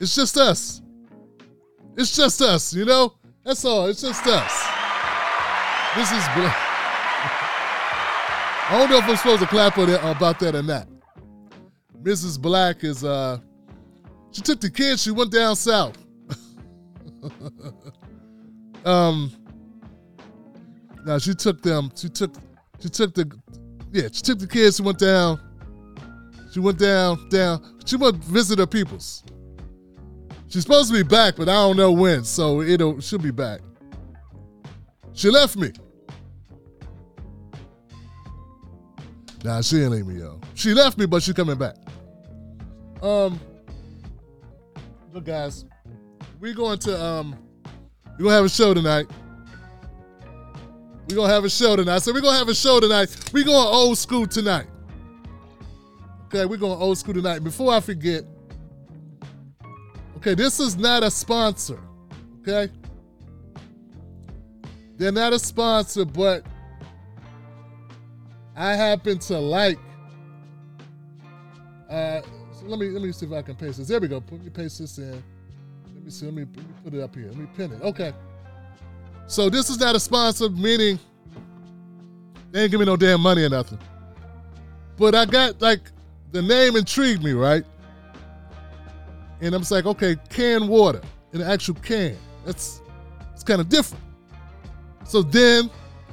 It's just us. It's just us, you know? That's all. It's just us. This is Black. I don't know if I'm supposed to clap on it, about that or not. Mrs. Black is uh she took the kids, she went down south. um now she took them, she took she took the yeah, she took the kids, she went down. She went down, down. She went visit her peoples. She's supposed to be back, but I don't know when, so it'll she'll be back. She left me. Nah, she ain't leave me, yo. She left me, but she's coming back. Um, look, guys, we going to um, we gonna have a show tonight. We gonna have a show tonight. So we gonna have a show tonight. We going old school tonight. Okay, we going old school tonight. Before I forget, okay, this is not a sponsor. Okay, they're not a sponsor, but I happen to like. Uh, so let me let me see if I can paste this. There we go. Put me paste this in. Let me see. Let me, let me put it up here. Let me pin it. Okay. So this is not a sponsor, meaning they ain't give me no damn money or nothing. But I got like the name intrigued me, right? And I'm just like, okay, canned water in an actual can. That's it's kind of different. So then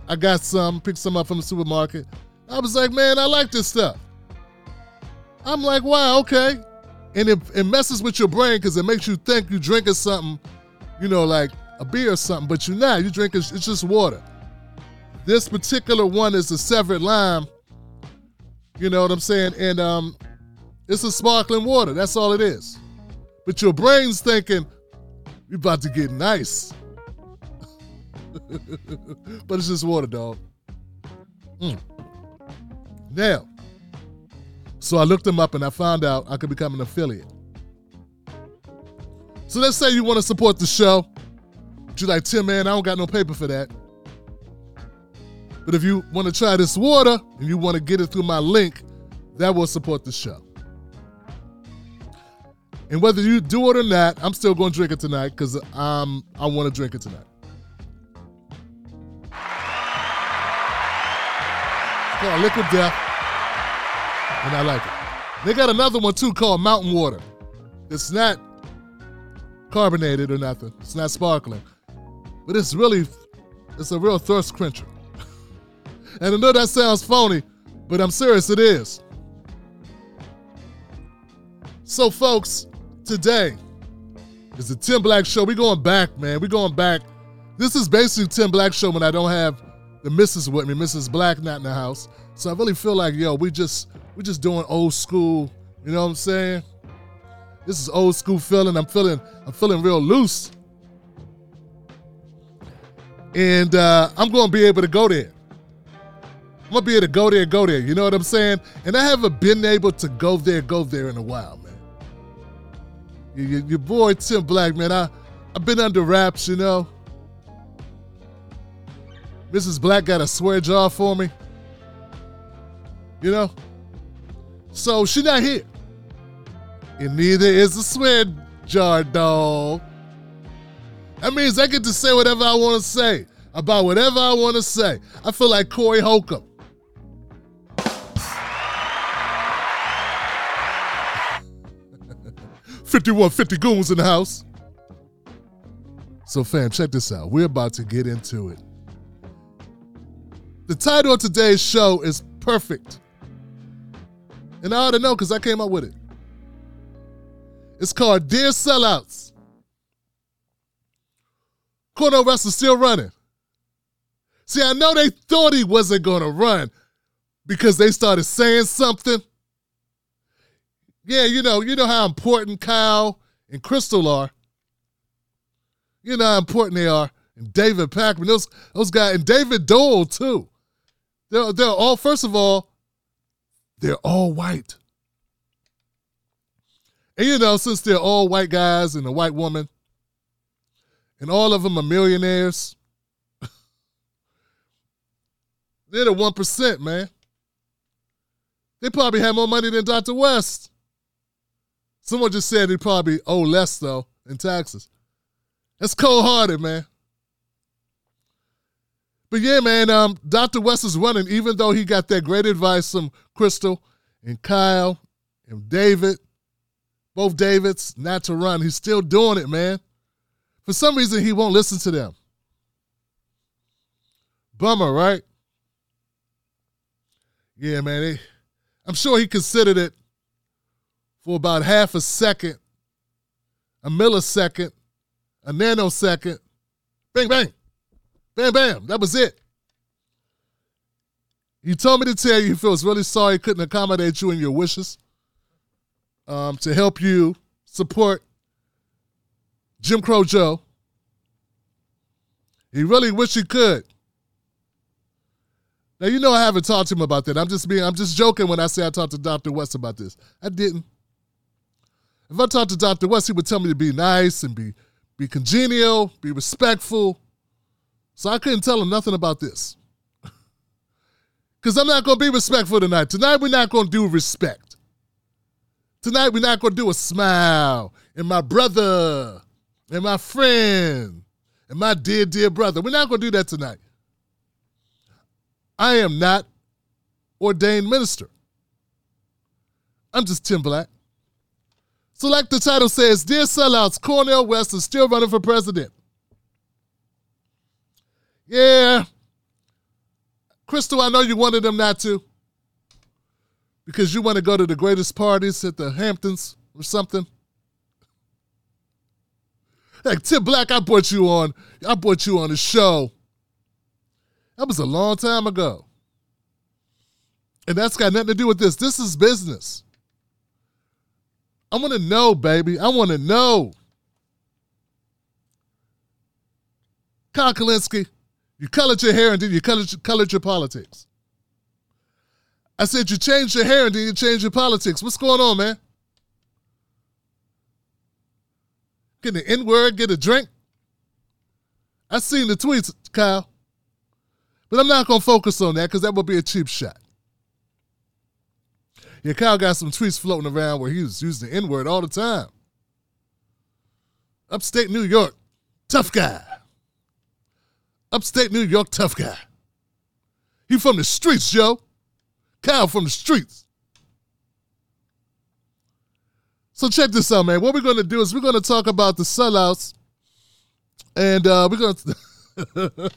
I got some, picked some up from the supermarket. I was like, man, I like this stuff. I'm like, wow, okay. And it, it messes with your brain because it makes you think you're drinking something, you know, like a beer or something, but you're not. You're drinking, it's just water. This particular one is a severed lime. You know what I'm saying? And um, it's a sparkling water. That's all it is. But your brain's thinking, we about to get nice. but it's just water, dog. Mm. Now, so I looked them up and I found out I could become an affiliate. So let's say you want to support the show. But you're like, Tim, man, I don't got no paper for that. But if you want to try this water and you want to get it through my link, that will support the show. And whether you do it or not, I'm still going to drink it tonight because um, I want to drink it tonight. It's called Liquid Death, and I like it. They got another one too called Mountain Water. It's not carbonated or nothing. It's not sparkling, but it's really, it's a real thirst quencher. and I know that sounds phony, but I'm serious. It is. So, folks, today is the Tim Black Show. We going back, man. We going back. This is basically Tim Black Show when I don't have the missus with me, Mrs. Black not in the house. So I really feel like, yo, we just we just doing old school. You know what I'm saying? This is old school feeling. I'm feeling I'm feeling real loose, and uh, I'm gonna be able to go there. I'm gonna be able to go there, go there. You know what I'm saying? And I haven't been able to go there, go there in a while. Your, your boy Tim Black, man. I I've been under wraps, you know. Mrs. Black got a swear jar for me. You know? So she not here. And neither is the swear jar dog. That means I get to say whatever I want to say about whatever I want to say. I feel like Corey Holcomb. Fifty-one fifty goons in the house. So, fam, check this out. We're about to get into it. The title of today's show is perfect. And I ought to know because I came up with it. It's called Dear Sellouts. Cornel West is still running. See, I know they thought he wasn't going to run because they started saying something. Yeah, you know, you know how important Kyle and Krystal are. You know how important they are. And David Pakman, those those guys, and David Doel too. They're, they're all, first of all, they're all white. And you know, since they're all white guys and a white woman, and all of them are millionaires, they're the 1%, man. They probably have more money than Dr. West. Someone just said he probably owe less though in taxes. That's cold hearted, man. But yeah, man, um, Dr. West is running, even though he got that great advice from Krystal and Kyle and David, both Davids, not to run. He's still doing it, man. For some reason, he won't listen to them. Bummer, right? Yeah, man. They, I'm sure he considered it for about half a second, a millisecond, a nanosecond. Bang, bang. Bam, bam. That was it. He told me to tell you he feels really sorry he couldn't accommodate you in your wishes um, to help you support Jim Crow Joe. He really wish he could. Now you know I haven't talked to him about that. I'm just being I'm just joking when I say I talked to Dr. West about this. I didn't. If I talked to Dr. West, he would tell me to be nice and be be congenial, be respectful. So I couldn't tell him nothing about this. Because I'm not going to be respectful tonight. Tonight, we're not going to do respect. Tonight, we're not going to do a smile and my brother and my friend and my dear, dear brother. We're not going to do that tonight. I am not ordained minister. I'm just Tim Black. So, like the title says, Dear Sellouts, Cornel West is still running for president. Yeah. Krystal, I know you wanted them not to. Because you want to go to the greatest parties at the Hamptons or something. Like Tim Black, I brought you on. I brought you on the show. That was a long time ago. And that's got nothing to do with this. This is business. I want to know, baby. I want to know. Kyle Kulinski, you colored your hair and then you colored, colored your politics. I said you changed your hair and then you changed your politics. What's going on, man? Get the N word, get a drink. I seen the tweets, Kyle. But I'm not going to focus on that because that would be a cheap shot. Yeah, Kyle got some tweets floating around where he was using the N word all the time. Upstate New York, tough guy. Upstate New York, tough guy. He from the streets, Joe. Kyle from the streets. So check this out, man. What we're going to do is we're going to talk about the sellouts, and uh, we're going to.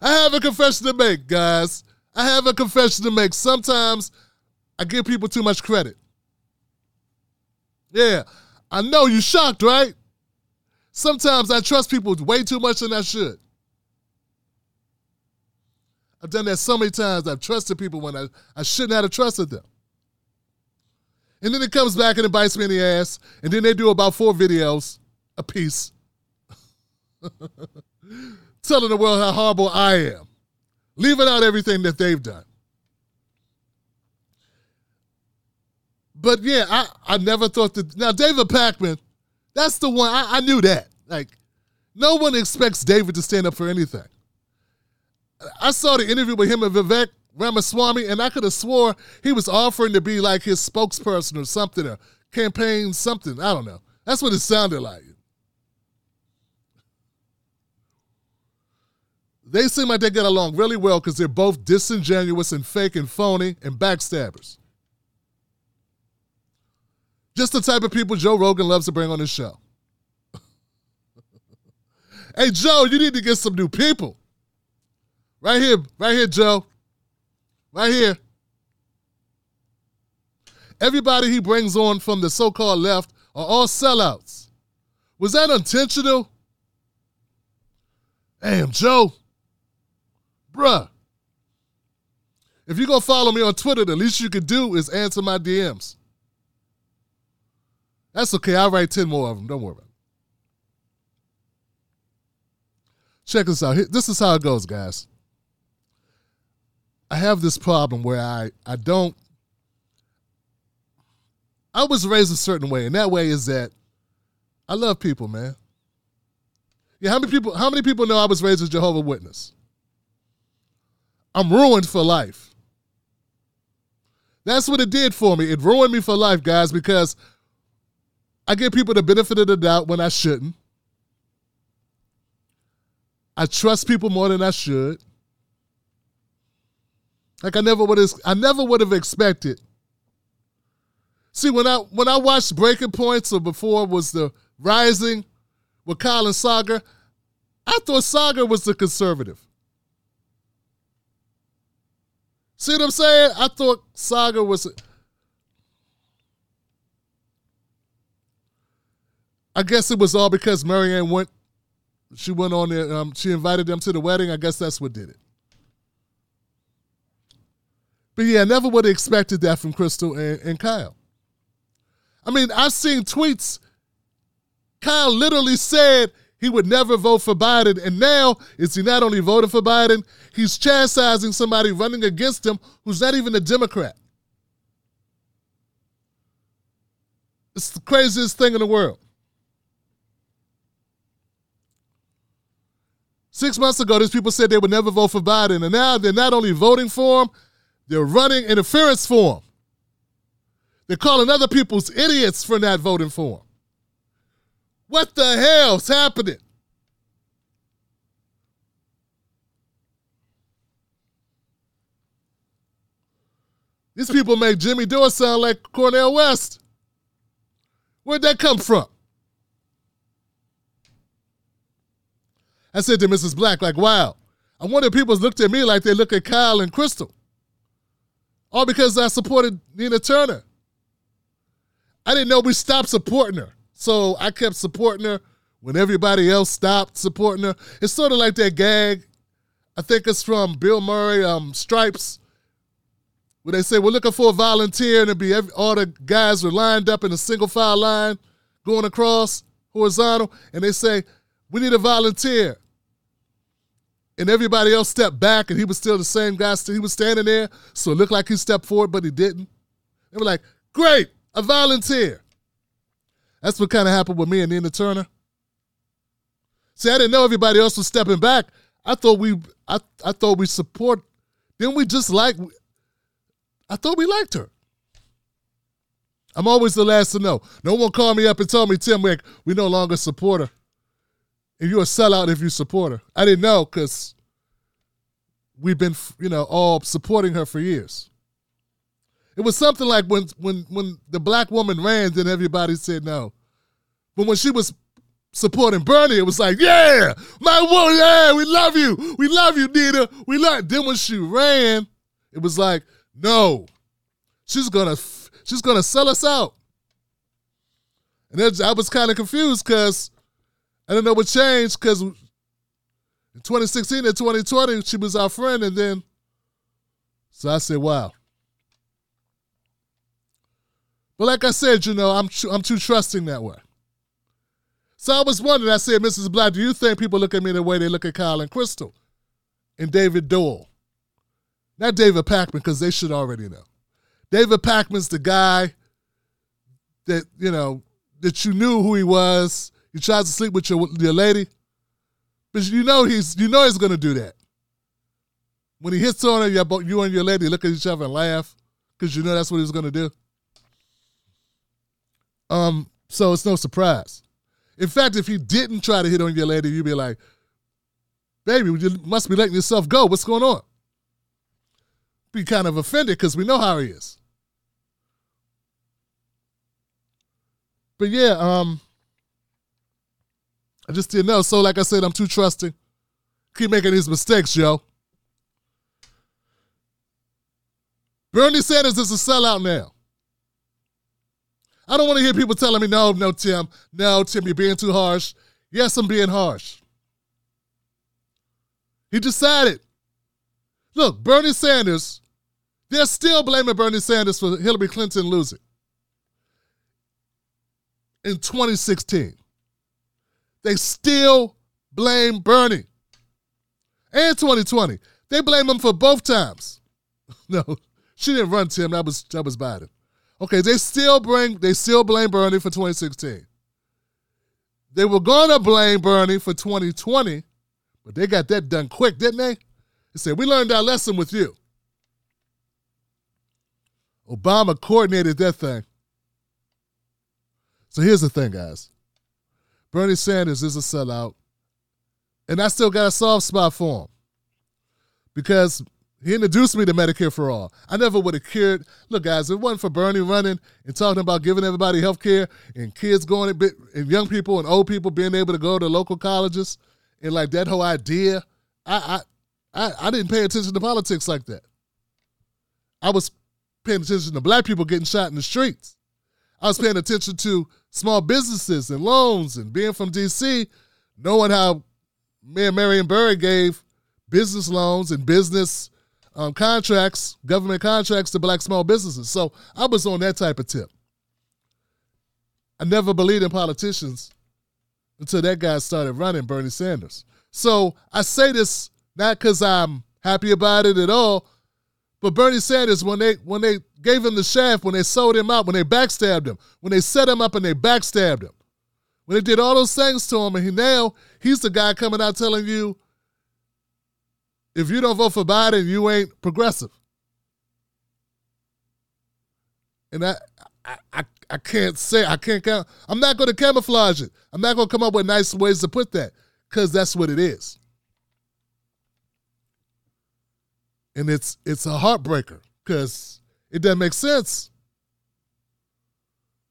I have a confession to make, guys. I have a confession to make. Sometimes I give people too much credit. Yeah, I know you shocked, right? Sometimes I trust people way too much than I should. I've done that so many times. I've trusted people when I, I shouldn't have trusted them. And then it comes back and it bites me in the ass. And then they do about four videos a piece telling the world how horrible I am, leaving out everything that they've done. But yeah, I, I never thought that. Now, David Pakman, that's the one. I, I knew that. Like, no one expects David to stand up for anything. I saw the interview with him and Vivek Ramaswamy, and I could have swore he was offering to be like his spokesperson or something, or campaign something. I don't know. That's what it sounded like. They seem like they get along really well because they're both disingenuous and fake and phony and backstabbers. Just the type of people Joe Rogan loves to bring on his show. hey, Joe, you need to get some new people. Right here, right here, Joe. Right here. Everybody he brings on from the so called left are all sellouts. Was that intentional? Damn, Joe. Bruh. If going to follow me on Twitter, the least you could do is answer my DMs. That's okay. I'll write 10 more of them. Don't worry about it. Check this out. This is how it goes, guys. I have this problem where I, I don't. I was raised a certain way, and that way is that I love people, man. Yeah, how many people? How many people know I was raised a Jehovah Witness? I'm ruined for life. That's what it did for me. It ruined me for life, guys, because I give people the benefit of the doubt when I shouldn't. I trust people more than I should. Like I never would have I never would have expected. See, when I when I watched Breaking Points or before was the Rising with Colin Saagar, I thought Saagar was the conservative. See what I'm saying? I thought Saagar was. I guess it was all because Marianne went. She went on there. Um, she invited them to the wedding. I guess that's what did it. But yeah, I never would have expected that from Krystal and, and Kyle. I mean, I've seen tweets. Kyle literally said he would never vote for Biden. And now, is he not only voting for Biden, he's chastising somebody running against him who's not even a Democrat. It's the craziest thing in the world. Six months ago, these people said they would never vote for Biden, and now they're not only voting for him, they're running interference for him. They're calling other people's idiots for not voting for him. What the hell's happening? These people make Jimmy Dore sound like Cornel West. Where'd that come from? I said to Mrs. Black, like, wow, I wonder if people looked at me like they look at Kyle and Krystal. All because I supported Nina Turner. I didn't know we stopped supporting her. So I kept supporting her when everybody else stopped supporting her. It's sort of like that gag. I think it's from Bill Murray, um, Stripes, where they say we're looking for a volunteer, and it'd be every, all the guys are lined up in a single file line, going across horizontal, and they say we need a volunteer. And everybody else stepped back, and he was still the same guy. He was standing there, so it looked like he stepped forward, but he didn't. They were like, "Great, a volunteer." That's what kind of happened with me and Nina Turner. See, I didn't know everybody else was stepping back. I thought we, I, I thought we support. Then we just like. I thought we liked her. I'm always the last to know. No one called me up and told me, Tim Wick, we no longer support her. And you're a sellout if you support her. I didn't know because we've been, you know, all supporting her for years. It was something like when when when the black woman ran, then everybody said no. But when she was supporting Bernie, it was like, yeah, my woman, yeah, we love you. We love you, Nina. We love Then when she ran, it was like, no, she's gonna she's gonna sell us out. And I was kind of confused because I didn't know what changed because in 2016 and 2020, she was our friend, and then so I said, wow. But like I said, you know, I'm I'm too trusting that way. So I was wondering, I said, Mrs. Black, do you think people look at me the way they look at Kyle and Krystal and David Doel? Not David Pakman, because they should already know. David Pakman's the guy that, you know, that you knew who he was. He tries to sleep with your, your lady. But you know he's you know he's gonna do that. When he hits on her, you and your lady look at each other and laugh, because you know that's what he's gonna do. Um, so it's no surprise. In fact, if he didn't try to hit on your lady, you'd be like, baby, you must be letting yourself go. What's going on? Be kind of offended because we know how he is. But yeah, um, I just didn't know. So, like I said, I'm too trusting. Keep making these mistakes, yo. Bernie Sanders is a sellout now. I don't want to hear people telling me, no, no, Tim, no, Tim, you're being too harsh. Yes, I'm being harsh. He decided. Look, Bernie Sanders, they're still blaming Bernie Sanders for Hillary Clinton losing in 2016. They still blame Bernie. And 2020. They blame him for both times. No, she didn't run Tim. That was that was Biden. Okay, they still bring they still blame Bernie for 2016. They were gonna blame Bernie for 2020, but they got that done quick, didn't they? They said, We learned our lesson with you. Obama coordinated that thing. So here's the thing, guys. Bernie Sanders is a sellout, and I still got a soft spot for him because he introduced me to Medicare for All. I never would have cared. Look, guys, it wasn't for Bernie running and talking about giving everybody health care and kids going, and young people and old people being able to go to local colleges, and like that whole idea, I, I, I, I didn't pay attention to politics like that. I was paying attention to black people getting shot in the streets. I was paying attention to small businesses and loans and being from DC, knowing how Mayor Marion Barry gave business loans and business um, contracts, government contracts to black small businesses. So I was on that type of tip. I never believed in politicians until that guy started running, Bernie Sanders. So I say this not because I'm happy about it at all, but Bernie Sanders, when they when they gave him the shaft, when they sold him out, when they backstabbed him, when they set him up and they backstabbed him, when they did all those things to him, and he now he's the guy coming out telling you, if you don't vote for Biden, you ain't progressive. And I I, I, I can't say I can't count. I'm not going to camouflage it. I'm not going to come up with nice ways to put that because that's what it is. and it's it's a heartbreaker because it doesn't make sense.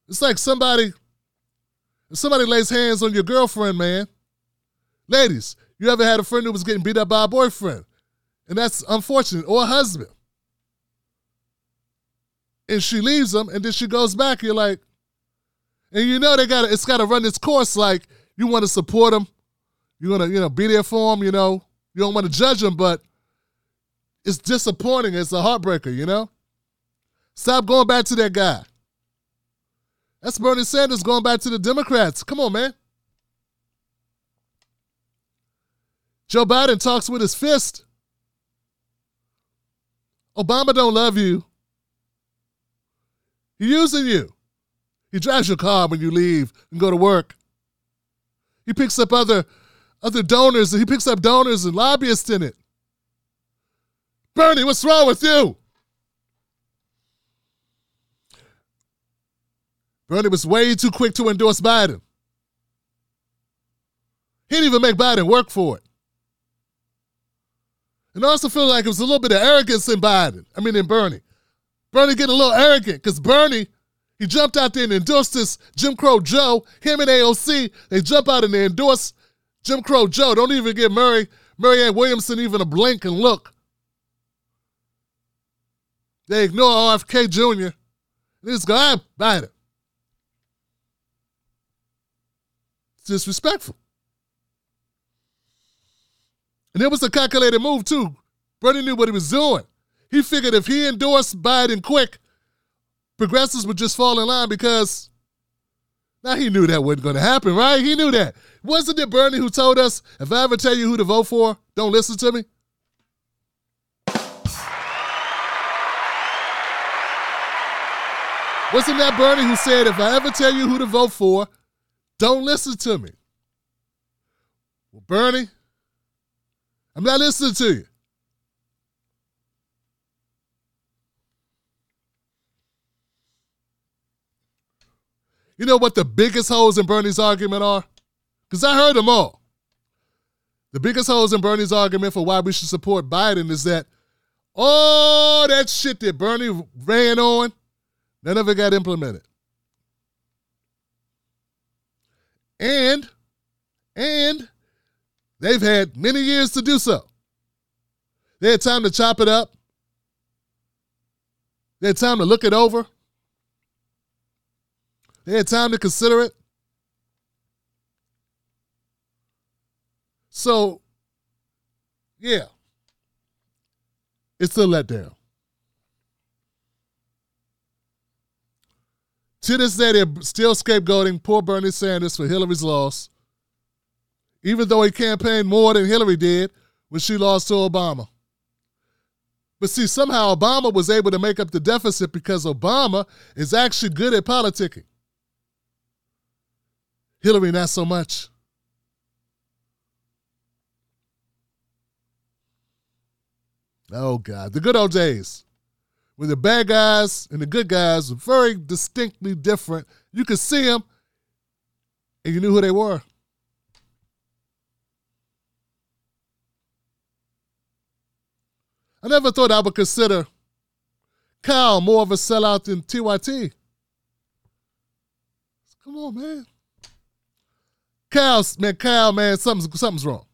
It's like somebody, if somebody lays hands on your girlfriend, man. Ladies, you ever had a friend who was getting beat up by a boyfriend? And that's unfortunate, or a husband. And she leaves them, and then she goes back. You're like, and you know they gotta it's got to run its course. Like you want to support them, you want to you know be there for them. You know you don't want to judge them, but it's disappointing. It's a heartbreaker, you know? Stop going back to that guy. That's Bernie Sanders going back to the Democrats. Come on, man. Joe Biden talks with his fist. Obama don't love you. He's using you. He drives your car when you leave and go to work. He picks up other other donors, he picks up donors and lobbyists in it. Bernie, what's wrong with you? Bernie was way too quick to endorse Biden. He didn't even make Biden work for it. And I also feel like it was a little bit of arrogance in Biden. I mean, in Bernie. Bernie getting a little arrogant because Bernie, he jumped out there and endorsed this Jim Crow Joe. Him and AOC, they jump out and they endorse Jim Crow Joe. Don't even give Murray, Marianne Williamson even a blink and look. They ignore RFK Jr. They just go, ah, Biden. Disrespectful. And it was a calculated move, too. Bernie knew what he was doing. He figured if he endorsed Biden quick, progressives would just fall in line because now he knew that wasn't going to happen, right? He knew that. Wasn't it Bernie who told us, if I ever tell you who to vote for, don't listen to me? Wasn't that Bernie who said, if I ever tell you who to vote for, don't listen to me? Well, Bernie, I'm not listening to you. You know what the biggest holes in Bernie's argument are? Because I heard them all. The biggest holes in Bernie's argument for why we should support Biden is that all that shit that Bernie ran on None of it got implemented. And, and they've had many years to do so. They had time to chop it up. They had time to look it over. They had time to consider it. So, yeah, it's a letdown. To this day, they're still scapegoating poor Bernie Sanders for Hillary's loss, even though he campaigned more than Hillary did when she lost to Obama. But see, somehow Obama was able to make up the deficit because Obama is actually good at politicking. Hillary, not so much. Oh, God. The good old days where the bad guys and the good guys were very distinctly different. You could see them, and you knew who they were. I never thought I would consider Kyle more of a sellout than TYT. Come on, man. Kyle, man, Kyle, man, something's something's wrong.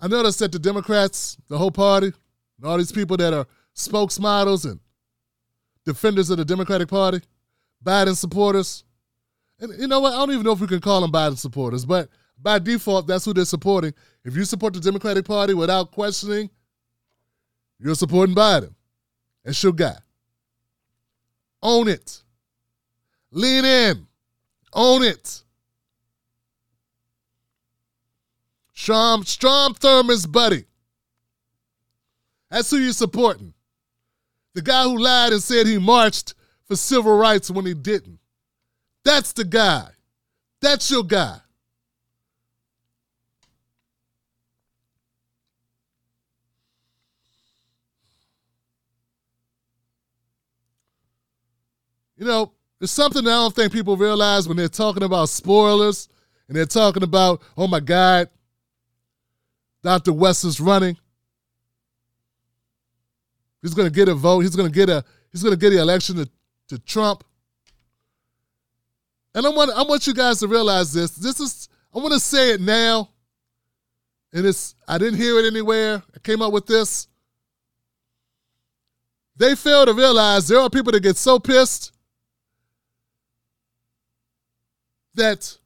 I noticed that the Democrats, the whole party, all these people that are spokesmodels and defenders of the Democratic Party, Biden supporters, and you know what? I don't even know if we can call them Biden supporters, but by default, that's who they're supporting. If you support the Democratic Party without questioning, you're supporting Biden. That's your guy. Own it. Lean in. Own it. Strom, Strom Thurmond's buddy. That's who you're supporting. The guy who lied and said he marched for civil rights when he didn't. That's the guy. That's your guy. You know, there's something I don't think people realize when they're talking about spoilers and they're talking about, oh my God, Dr. West is running. He's going to get a vote. He's going to get a he's going to get the election to, to Trump. And I want I want you guys to realize this. This is I want to say it now. And it's I didn't hear it anywhere. I came up with this. They fail to realize there are people that get so pissed that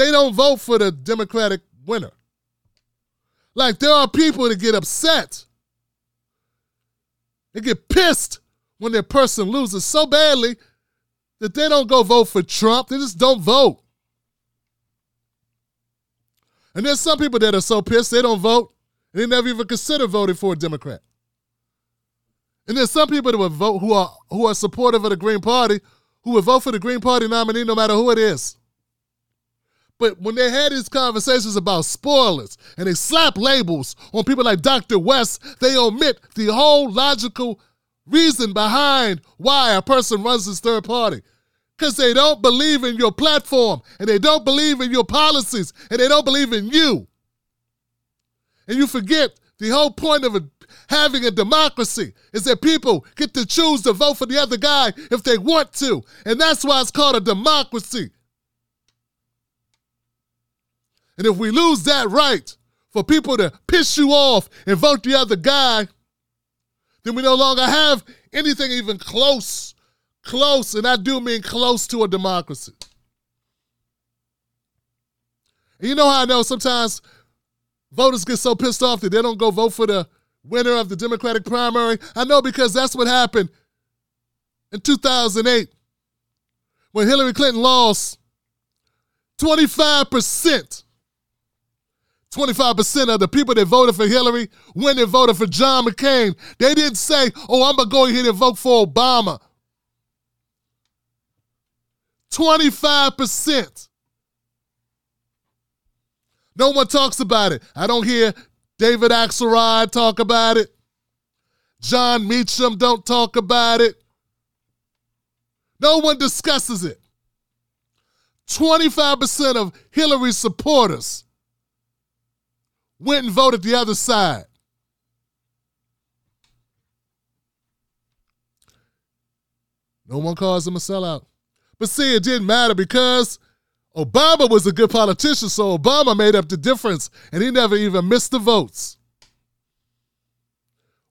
they don't vote for the Democratic winner. Like there are people that get upset. They get pissed when their person loses so badly that they don't go vote for Trump. They just don't vote. And there's some people that are so pissed they don't vote. They never even consider voting for a Democrat. And there's some people that would vote who are who are supportive of the Green Party who would vote for the Green Party nominee no matter who it is. But when they had these conversations about spoilers and they slap labels on people like Dr. West, they omit the whole logical reason behind why a person runs this third party. Because they don't believe in your platform and they don't believe in your policies and they don't believe in you. And you forget the whole point of a, having a democracy is that people get to choose to vote for the other guy if they want to. And that's why it's called a democracy. And if we lose that right for people to piss you off and vote the other guy, then we no longer have anything even close, close, and I do mean close to a democracy. And you know how I know sometimes voters get so pissed off that they don't go vote for the winner of the Democratic primary? I know because that's what happened in 2008 when Hillary Clinton lost 25%. 25% of the people that voted for Hillary when they voted for John McCain. They didn't say, oh, I'm going to go ahead and vote for Obama. 25%. No one talks about it. I don't hear David Axelrod talk about it. Jon Meacham don't talk about it. No one discusses it. 25% of Hillary's supporters went and voted the other side. No one calls him a sellout. But see, it didn't matter because Obama was a good politician, so Obama made up the difference, and he never even missed the votes.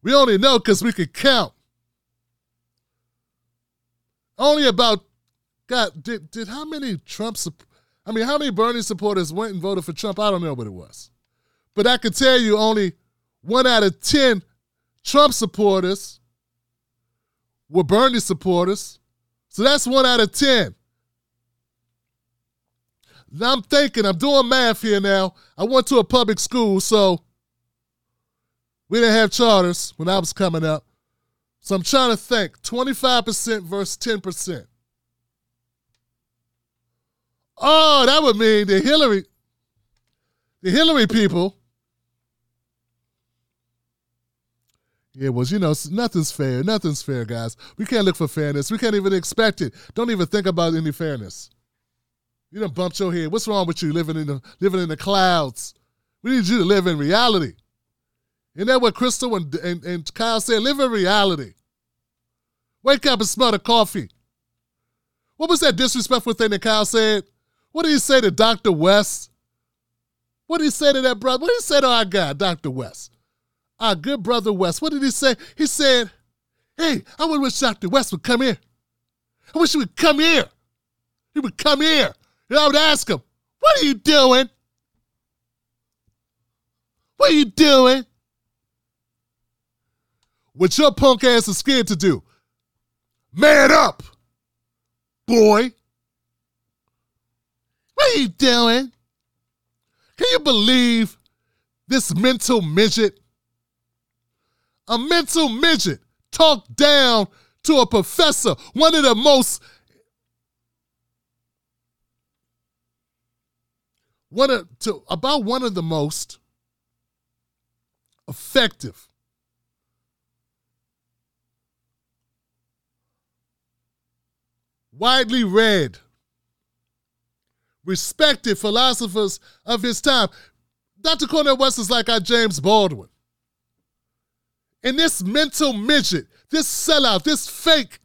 We only know because we could count. Only about, God, did, did how many Trump, I mean, how many Bernie supporters went and voted for Trump? I don't know what it was. But I can tell you only one out of 10 Trump supporters were Bernie supporters. So that's one out of 10. Now I'm thinking, I'm doing math here now. I went to a public school, so we didn't have charters when I was coming up. So I'm trying to think 25% versus 10%. Oh, that would mean the Hillary, the Hillary people. Yeah, well, you know, nothing's fair. Nothing's fair, guys. We can't look for fairness. We can't even expect it. Don't even think about any fairness. You done bumped your head. What's wrong with you living in the living in the clouds? We need you to live in reality. Isn't that what Krystal and, and, and Kyle said? Live in reality. Wake up and smell the coffee. What was that disrespectful thing that Kyle said? What did he say to Dr. West? What did he say to that brother? What did he say to our guy, Dr. West? Our good brother West. What did he say? He said, Hey, I wish Dr. West would come here. I wish he would come here. He would come here. And I would ask him, What are you doing? What are you doing? What your punk ass is scared to do? Man up, boy. What are you doing? Can you believe this mental midget? A mental midget talked down to a professor, one of the most one of to about one of the most effective widely read respected philosophers of his time. Dr cornel west is like our james baldwin and this mental midget this sellout this fake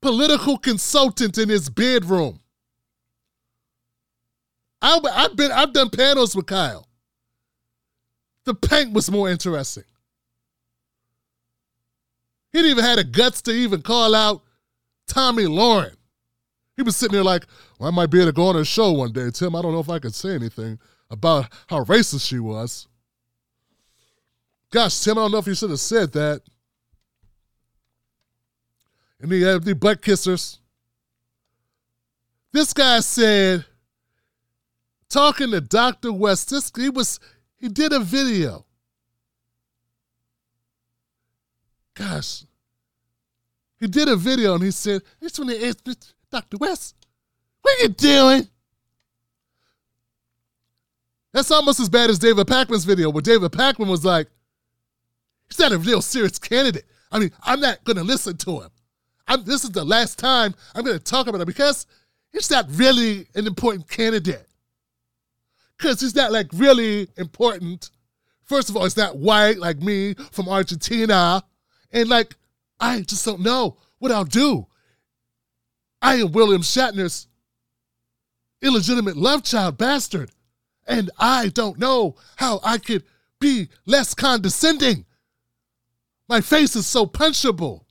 political consultant in his bedroom I, have been I've done panels with Kyle. The paint was more interesting. He didn't even had the guts to even call out Tomi Lahren. He was sitting there like, well, I might be able to go on a show one day, Tim. I don't know if I could say anything about how racist she was. Gosh, Tim, I don't know if you should have said that. And the, uh, the butt kissers. This guy said, talking to Dr. West. This he was he did a video. Gosh. He did a video and he said, This one is Dr. West. What are you doing? That's almost as bad as David Pakman's video, where David Pakman was like, he's not a real serious candidate. I mean, I'm not going to listen to him. I'm, this is the last time I'm going to talk about him because he's not really an important candidate because he's not like really important. First of all, he's not white like me from Argentina. And like, I just don't know what I'll do. I am William Shatner's illegitimate love child bastard. And I don't know how I could be less condescending. My face is so punchable.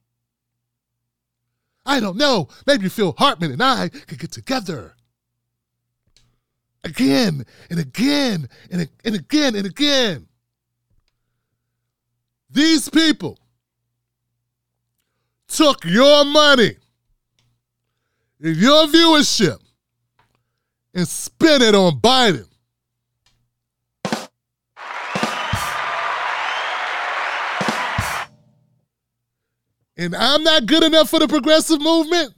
I don't know. Maybe Phil Hartman and I could get together again and again and, and again and again. These people took your money and your viewership and spent it on Biden. And I'm not good enough for the progressive movement.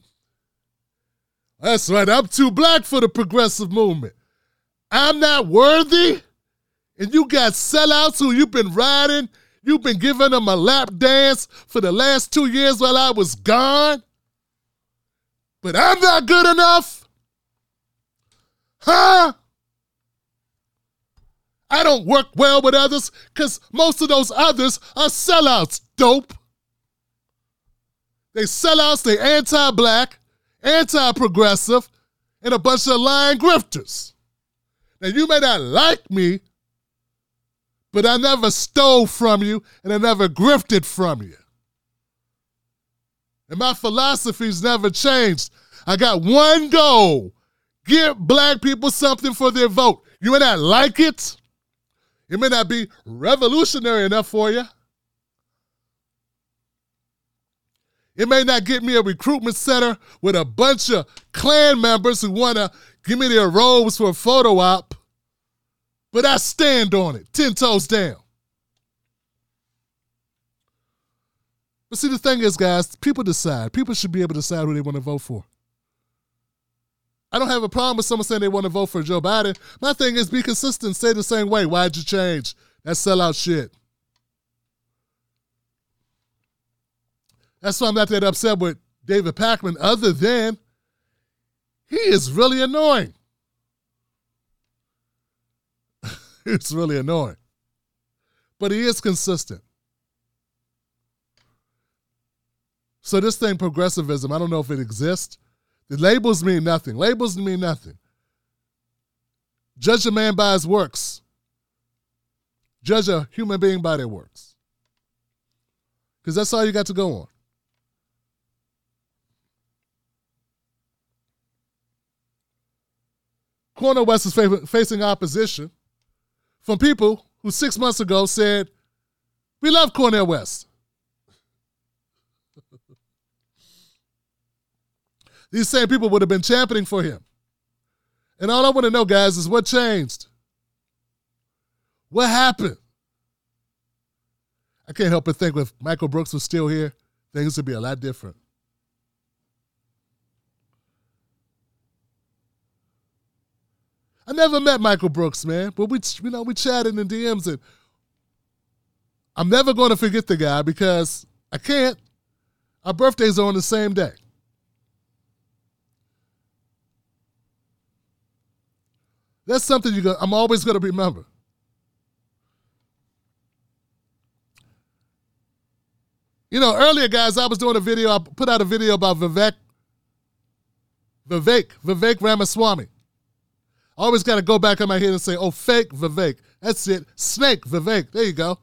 That's right, I'm too black for the progressive movement. I'm not worthy, and you got sellouts who you've been riding, you've been giving them a lap dance for the last two years while I was gone, but I'm not good enough? Huh? I don't work well with others because most of those others are sellouts, dope. They sellouts, they anti black, anti progressive, and a bunch of lying grifters. Now, you may not like me, but I never stole from you and I never grifted from you. And my philosophy's never changed. I got one goal give black people something for their vote. You may not like it, it may not be revolutionary enough for you. It may not get me a recruitment center with a bunch of Klan members who want to give me their robes for a photo op, but I stand on it, 10 toes down. But see, the thing is, guys, people decide. People should be able to decide who they want to vote for. I don't have a problem with someone saying they want to vote for Joe Biden. My thing is be consistent, stay the same way. Why'd you change? That's sellout shit. That's why I'm not that upset with David Pakman, other than he is really annoying. it's really annoying. But he is consistent. So this thing, progressivism, I don't know if it exists. The labels mean nothing. Labels mean nothing. Judge a man by his works. Judge a human being by their works. Because that's all you got to go on. Cornel West is facing opposition from people who six months ago said, We love Cornel West. These same people would have been championing for him. And all I want to know, guys, is what changed? What happened? I can't help but think if Michael Brooks was still here, things would be a lot different. I never met Michael Brooks, man, but we you know we chatted in DMs and I'm never going to forget the guy because I can't. Our birthdays are on the same day. That's something you go, I'm always going to remember. You know, earlier, guys, I was doing a video. I put out a video about Vivek, Vivek, Vivek Ramaswamy. Always got to go back in my head and say, oh, fake Vivek. That's it. Snake Vivek. There you go.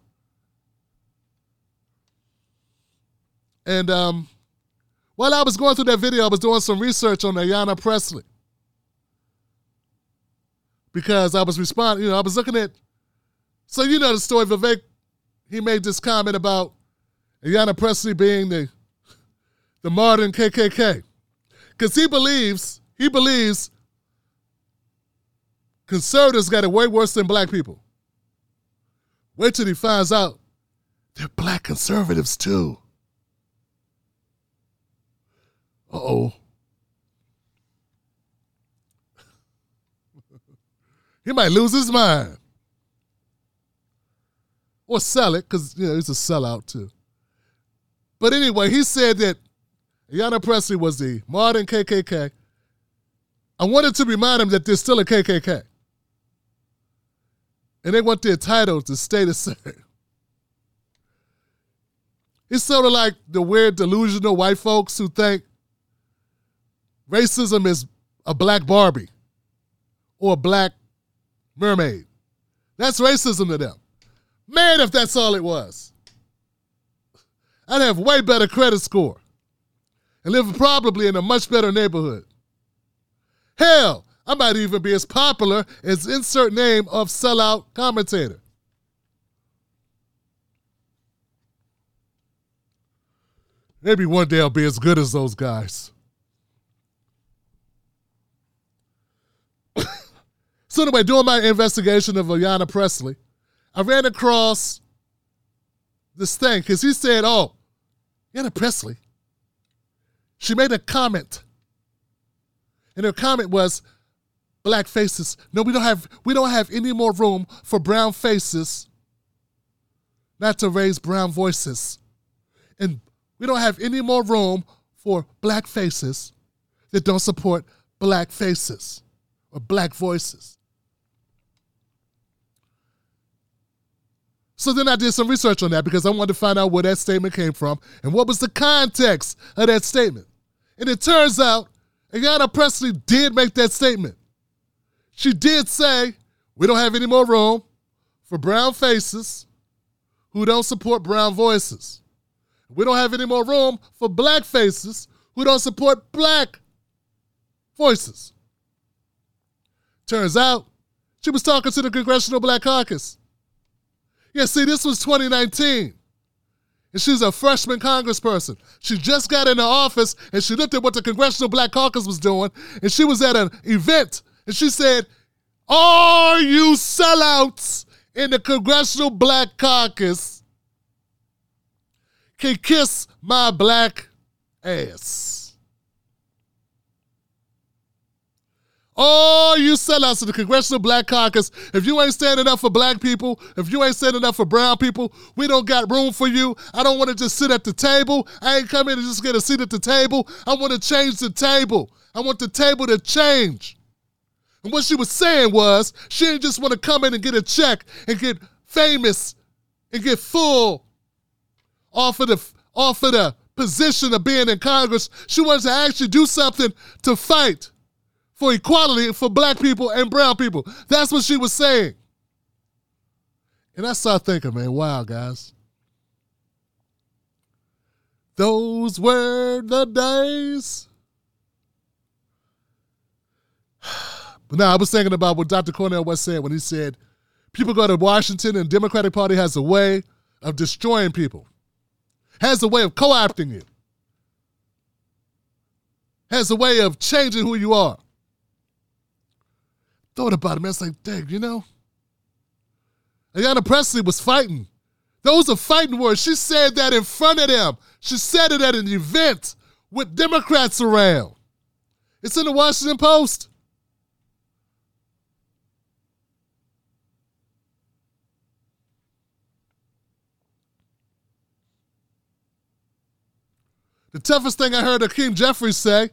And um, while I was going through that video, I was doing some research on Ayanna Pressley. Because I was responding, you know, I was looking at, so you know the story, Vivek, he made this comment about Ayanna Pressley being the, the modern KKK. Because he believes, he believes Conservatives got it way worse than black people. Wait till he finds out they're black conservatives too. Uh oh. he might lose his mind. Or sell it, because you know he's a sellout too. But anyway, he said that Ayanna Pressley was the modern KKK. I wanted to remind him that there's still a KKK and they want their title to stay the same. It's sort of like the weird delusional white folks who think racism is a black Barbie or a black mermaid. That's racism to them. Man, if that's all it was, I'd have way better credit score and live probably in a much better neighborhood. Hell, I might even be as popular as insert name of sellout commentator. Maybe one day I'll be as good as those guys. so anyway, doing my investigation of Ayanna Pressley, I ran across this thing because he said, "Oh, Ayanna Pressley." She made a comment, and her comment was, black faces. No, we don't have we don't have any more room for brown faces not to raise brown voices. And we don't have any more room for black faces that don't support black faces or black voices. So then I did some research on that because I wanted to find out where that statement came from and what was the context of that statement. And it turns out Ayanna Pressley did make that statement. She did say, we don't have any more room for brown faces who don't support brown voices. We don't have any more room for black faces who don't support black voices. Turns out she was talking to the Congressional Black Caucus. Yeah, see, this was 2019. And she's a freshman congressperson. She just got into office and she looked at what the Congressional Black Caucus was doing. And she was at an event and she said, Are you sellouts in the Congressional Black Caucus can kiss my black ass? All you sellouts in the Congressional Black Caucus, if you ain't standing up for black people, if you ain't standing up for brown people, we don't got room for you. I don't want to just sit at the table. I ain't come here to just get a seat at the table. I want to change the table. I want the table to change. And what she was saying was she didn't just want to come in and get a check and get famous and get full off of the off of the position of being in Congress. She wanted to actually do something to fight for equality for black people and brown people. That's what she was saying. And I started thinking, man, wow, guys. Those were the days. Now I was thinking about what Dr. Cornel West said when he said, people go to Washington and Democratic Party has a way of destroying people, has a way of co-opting you, has a way of changing who you are thought about it, man. It's like, dang, you know? Ayanna Pressley was fighting. Those are fighting words. She said that in front of them. She said it at an event with Democrats around. It's in the Washington Post. The toughest thing I heard Hakeem Jeffries say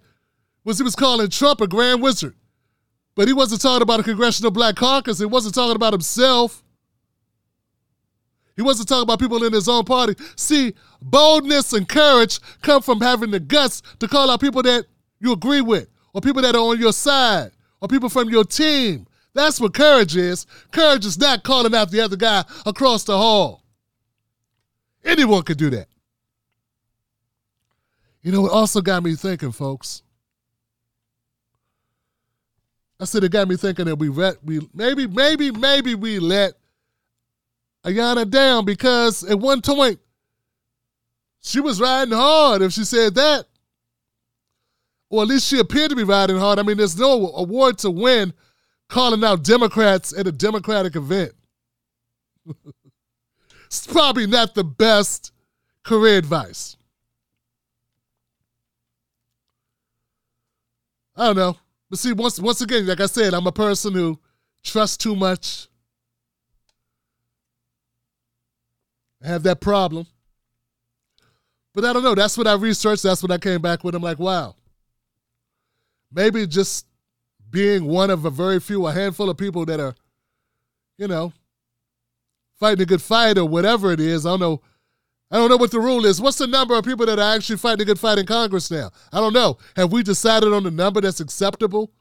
was he was calling Trump a grand wizard. But he wasn't talking about a congressional black caucus. He wasn't talking about himself. He wasn't talking about people in his own party. See, boldness and courage come from having the guts to call out people that you agree with, or people that are on your side, or people from your team. That's what courage is. Courage is not calling out the other guy across the hall. Anyone could do that. You know, it also got me thinking, folks. I said it got me thinking that we let we maybe maybe maybe we let Ayanna down because at one point she was riding hard if she said that. Or at least she appeared to be riding hard. I mean, there's no award to win calling out Democrats at a Democratic event. it's probably not the best career advice. I don't know. But see, once once again, like I said, I'm a person who trusts too much. I have that problem. But I don't know. That's what I researched. That's what I came back with. I'm like, wow. Maybe just being one of a very few, a handful of people that are, you know, fighting a good fight or whatever it is. I don't know I don't know what the rule is. What's the number of people that are actually fighting a good fight in Congress now? I don't know. Have we decided on the number that's acceptable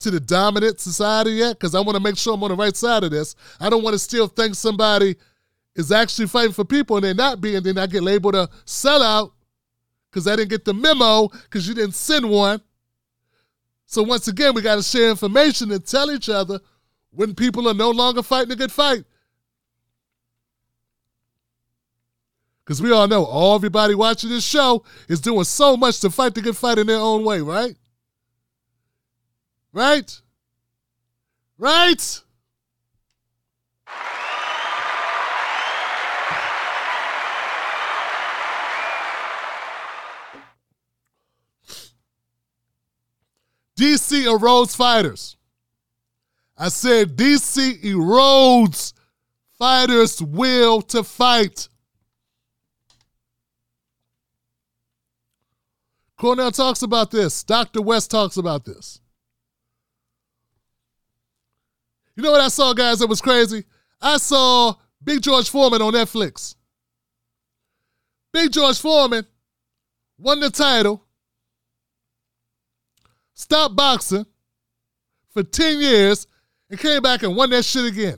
to the dominant society yet? Because I want to make sure I'm on the right side of this. I don't want to still think somebody is actually fighting for people and they're not being, then I get labeled a sellout because I didn't get the memo because you didn't send one. So once again, we got to share information and tell each other when people are no longer fighting a good fight. Because we all know all everybody watching this show is doing so much to fight the good fight in their own way, right? Right? Right? DC erodes fighters. I said DC erodes fighters' will to fight. Cornel talks about this. Dr. West talks about this. You know what I saw, guys, that was crazy? I saw Big George Foreman on Netflix. Big George Foreman won the title, stopped boxing for 10 years, and came back and won that shit again.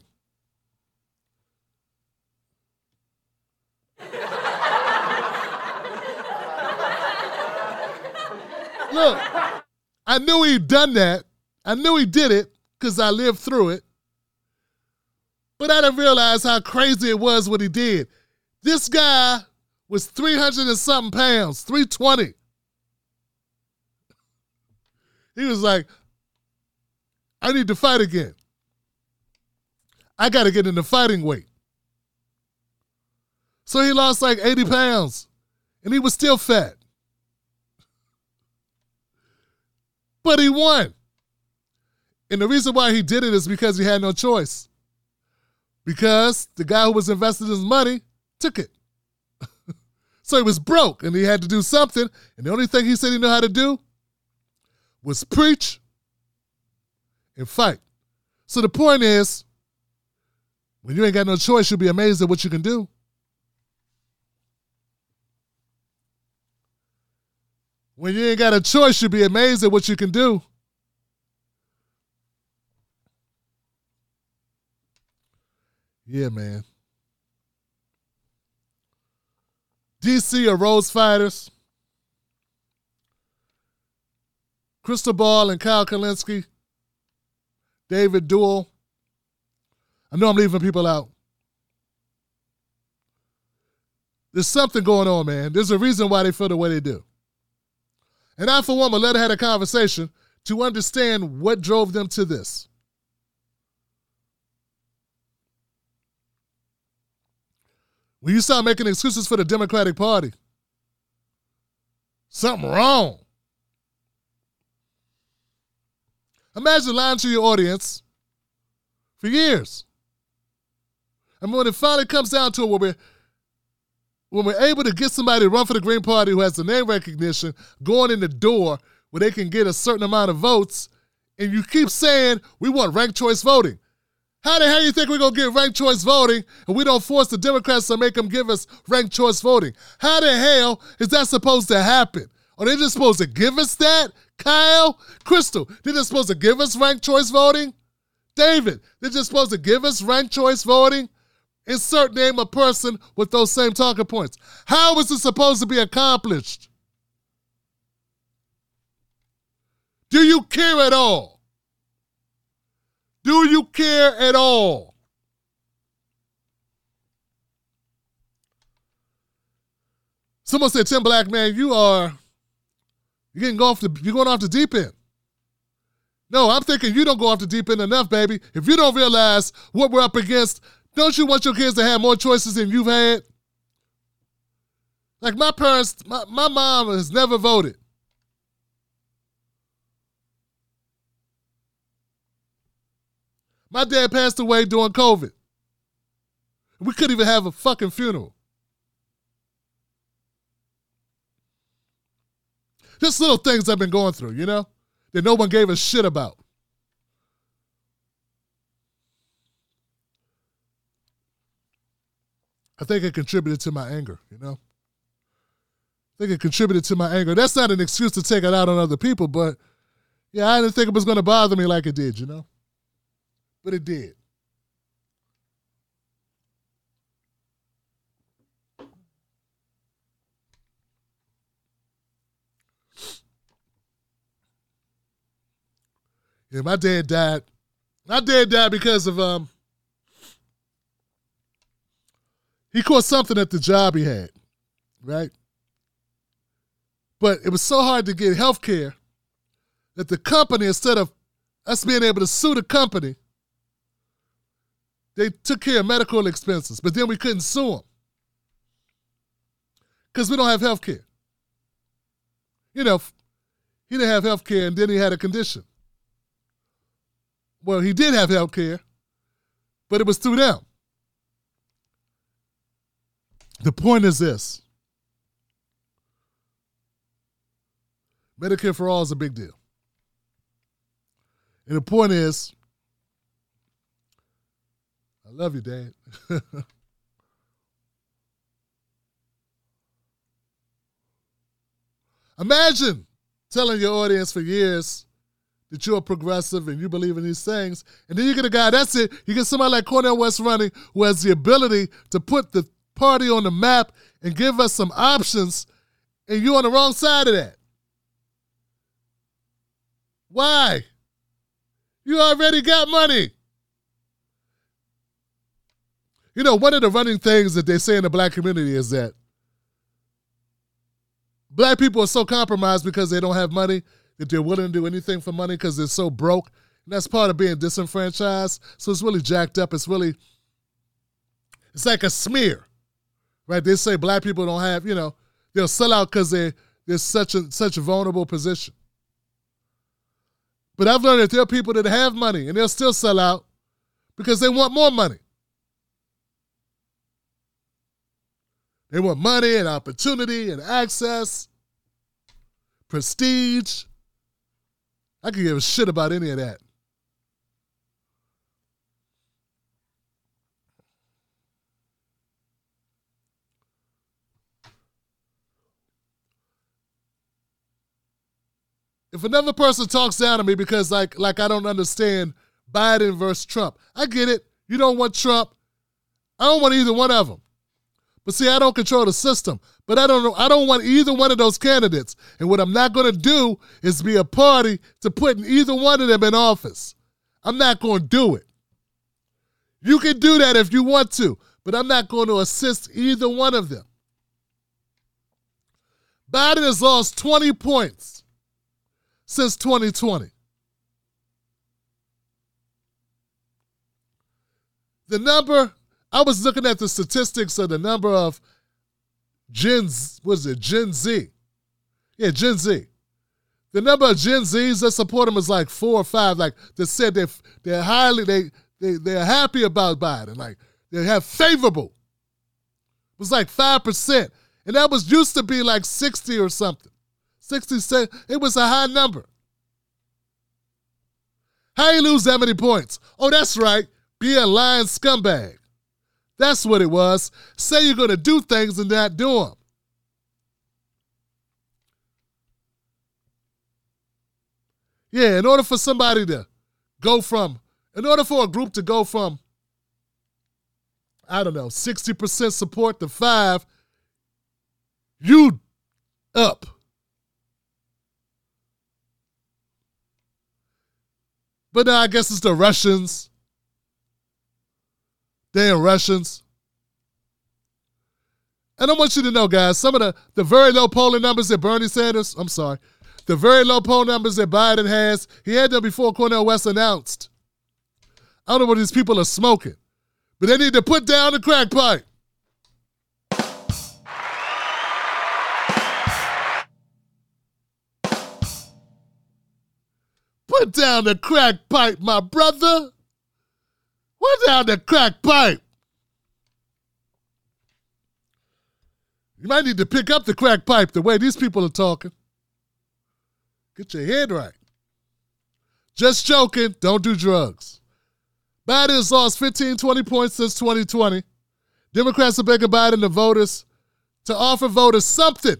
Look, I knew he'd done that. I knew he did it because I lived through it. But I didn't realize how crazy it was what he did. This guy was 300 and something pounds, 320. He was like, I need to fight again. I got to get into fighting weight. So he lost like 80 pounds and he was still fat. But he won. And the reason why he did it is because he had no choice. Because the guy who was investing his money took it. so he was broke and he had to do something. And the only thing he said he knew how to do was preach and fight. So the point is, when you ain't got no choice, you'll be amazed at what you can do. When you ain't got a choice, you'll be amazed at what you can do. Yeah, man. DC or Rose Fighters. Krystal Ball and Kyle Kulinski. David Doel. I know I'm leaving people out. There's something going on, man. There's a reason why they feel the way they do. And I, for one, will let her have a conversation to understand what drove them to this. When you start making excuses for the Democratic Party, something wrong. Imagine lying to your audience for years. And when it finally comes down to it, where when we're able to get somebody to run for the Green Party who has the name recognition going in the door where they can get a certain amount of votes, and you keep saying we want ranked choice voting. How the hell you think we're gonna get ranked choice voting and we don't force the Democrats to make them give us ranked choice voting? How the hell is that supposed to happen? Are they just supposed to give us that? Kyle, Krystal, they're just supposed to give us ranked choice voting? David, they're just supposed to give us ranked choice voting? Insert name a person with those same talking points. How is it supposed to be accomplished? Do you care at all? Do you care at all? Someone said, Tim Black, man, you are you're getting off the you're going off the deep end. No, I'm thinking you don't go off the deep end enough, baby. If you don't realize what we're up against, don't you want your kids to have more choices than you've had? Like my parents, my, my mom has never voted. My dad passed away during COVID. We couldn't even have a fucking funeral. Just little things I've been going through, you know, that no one gave a shit about. I think it contributed to my anger, you know? I think it contributed to my anger. That's not an excuse to take it out on other people, but yeah, I didn't think it was going to bother me like it did, you know? But it did. Yeah, my dad died. My dad died because of um he caught something at the job he had, right? But it was so hard to get health care that the company, instead of us being able to sue the company, they took care of medical expenses, but then we couldn't sue them because we don't have health care. You know, he didn't have health care and then he had a condition. Well, he did have health care, but it was through them. The point is this Medicare for all is a big deal. And the point is, I love you, Dad. Imagine telling your audience for years that you're progressive and you believe in these things. And then you get a guy, that's it. You get somebody like Cornel West running who has the ability to put the party on the map and give us some options, and you're on the wrong side of that. Why? You already got money. You know, one of the running things that they say in the black community is that black people are so compromised because they don't have money that they're willing to do anything for money because they're so broke. And that's part of being disenfranchised. So it's really jacked up. It's really, it's like a smear, right? They say black people don't have, you know, they'll sell out because they, they're such a, such a vulnerable position. But I've learned that there are people that have money and they'll still sell out because they want more money. They want money and opportunity and access, prestige. I could give a shit about any of that. If another person talks down to me because like like I don't understand Biden versus Trump, I get it. You don't want Trump. I don't want either one of them. But see, I don't control the system. But I don't know. I don't want either one of those candidates. And what I'm not going to do is be a party to putting either one of them in office. I'm not going to do it. You can do that if you want to, but I'm not going to assist either one of them. Biden has lost 20 points since 2020. The number, I was looking at the statistics of the number of Gen, was it Gen Z? Yeah, Gen Z. The number of Gen Zs that support him is like four or five. Like they said, they're they're highly they they they're happy about Biden. Like they have favorable. It was like five percent, and that was used to be like sixty or something. 66. It was a high number. How you lose that many points? Oh, that's right. Be a lying scumbag. That's what it was. Say you're going to do things and not do them. Yeah, in order for somebody to go from, in order for a group to go from, I don't know, 60% support to five, you up. But I guess it's the Russians. Damn Russians. And I want you to know, guys, some of the, the very low polling numbers that Bernie Sanders, I'm sorry, the very low polling numbers that Biden has, he had them before Cornel West announced. I don't know what these people are smoking, but they need to put down the crack pipe. Put down the crack pipe, my brother. Put down the crack pipe. You might need to pick up the crack pipe the way these people are talking. Get your head right. Just joking. Don't do drugs. Biden has lost 15, 20 points since 2020. Democrats are begging Biden to voters to offer voters something.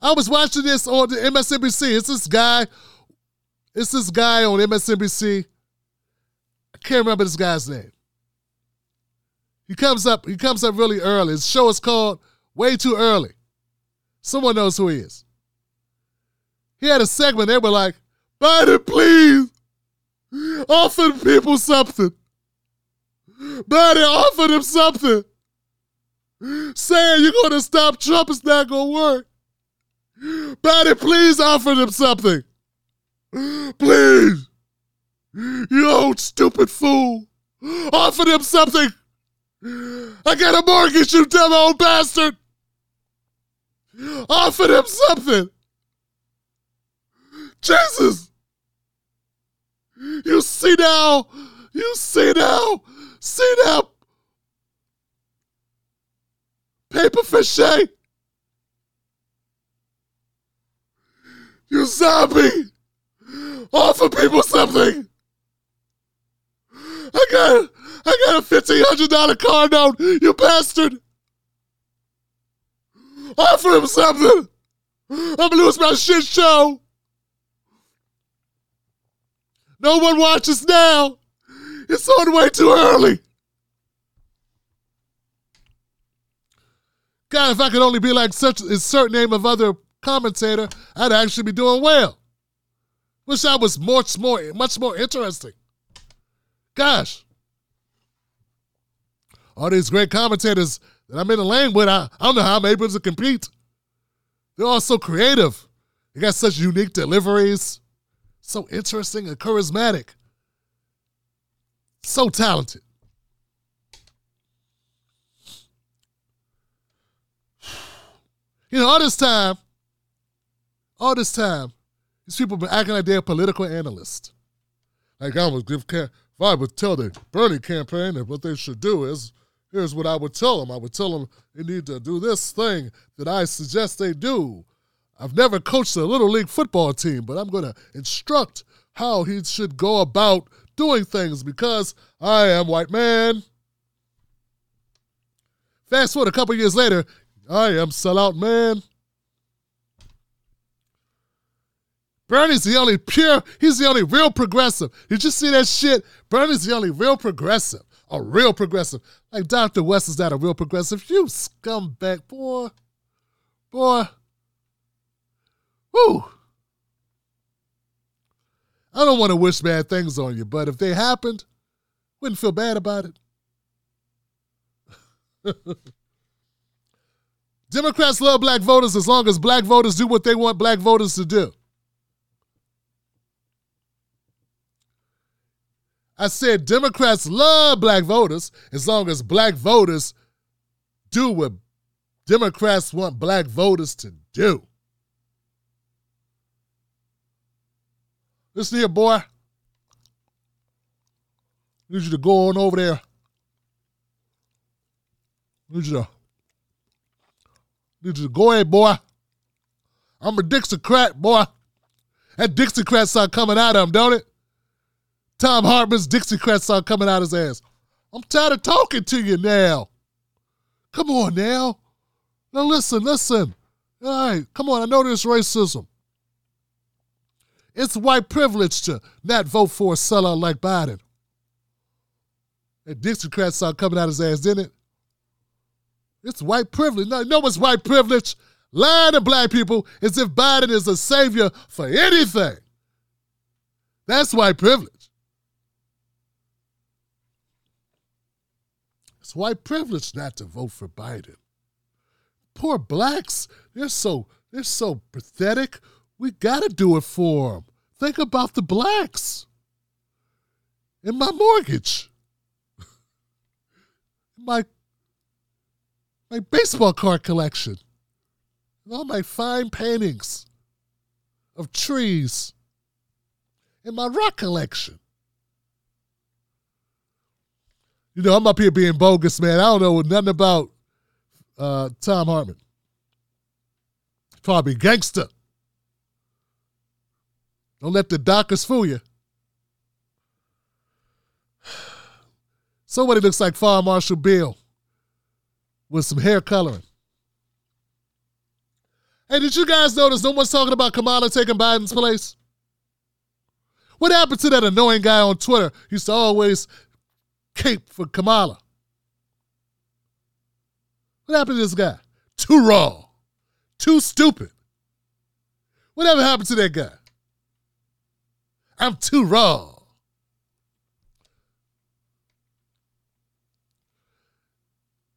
I was watching this on the MSNBC. It's this guy it's this guy on MSNBC. I can't remember this guy's name. He comes up, he comes up really early. His show is called Way Too Early. Someone knows who he is. He had a segment, they were like, Biden, please, offer people something. Biden, offer them something. Saying you're to stop Trump is not to work. Biden, please offer them something. Please! You old stupid fool! Offer them something! I got a mortgage, you dumb old bastard! Offer them something! Jesus! You see now! You see now! See now! Paper mache! You zombie! Offer people something. I got I got a fifteen hundred dollar car note, you bastard. Offer him something. I'm gonna lose my shit show. No one watches now. It's on way too early. God, if I could only be like such a certain name of other commentator, I'd actually be doing well. Wish that was much more, much more interesting. Gosh. All these great commentators that I'm in the lane with, I, I don't know how I'm able to compete. They're all so creative. They got such unique deliveries. So interesting and charismatic. So talented. You know, all this time, all this time, These people been acting like they're political analysts. Like I would give, if I would tell the Bernie campaign that what they should do is, here's what I would tell them. I would tell them they need to do this thing that I suggest they do. I've never coached a little league football team, but I'm going to instruct how he should go about doing things because I am white man. Fast forward a couple years later, I am sellout man. Bernie's the only pure, he's the only real progressive. Did you see that shit? Bernie's the only real progressive. A real progressive. Like Dr. West is not a real progressive. You scumbag, boy. Boy. Woo. I don't want to wish bad things on you, but if they happened, wouldn't feel bad about it. Democrats love black voters as long as black voters do what they want black voters to do. I said Democrats love black voters as long as black voters do what Democrats want black voters to do. Listen here, boy. I need you to go on over there. I need you to, need you to go ahead, boy. I'm a Dixiecrat, boy. That Dixiecrat start coming out of him, don't it? Thom Hartmann's Dixiecrat song coming out his ass. I'm tired of talking to you now. Come on now. Now listen, listen. All right, come on. I know there's racism. It's white privilege to not vote for a sellout like Biden. That Dixiecrat song coming out his ass, didn't it? It's white privilege. No, it's white privilege. Lying to black people as if Biden is a savior for anything. That's white privilege. It's white privilege not to vote for Biden. Poor blacks, they're so they're so pathetic. We got to do it for them. Think about the blacks. In my mortgage. my my baseball card collection. And all my fine paintings of trees. In my rock collection. You know, I'm up here being bogus, man. I don't know nothing about uh, Thom Hartmann. Probably gangster. Don't let the doctors fool you. Somebody looks like Fire Marshal Bill with some hair coloring. Hey, did you guys notice no one's talking about Kamala taking Biden's place? What happened to that annoying guy on Twitter? He used to always cape for Kamala. What happened to this guy? Too raw. Too stupid. Whatever happened to that guy? I'm too raw.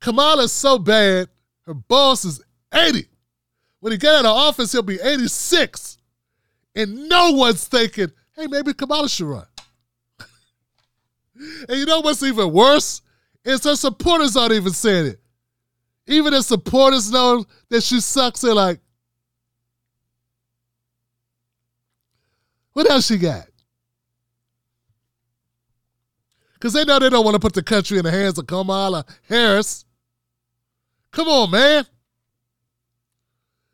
Kamala's so bad, her boss is 80. When he get out of office, he'll be 86. And no one's thinking, hey, maybe Kamala should run. And you know what's even worse? Is her supporters aren't even saying it. Even the supporters know that she sucks. They're like, what else she got? Because they know they don't want to put the country in the hands of Kamala Harris. Come on, man.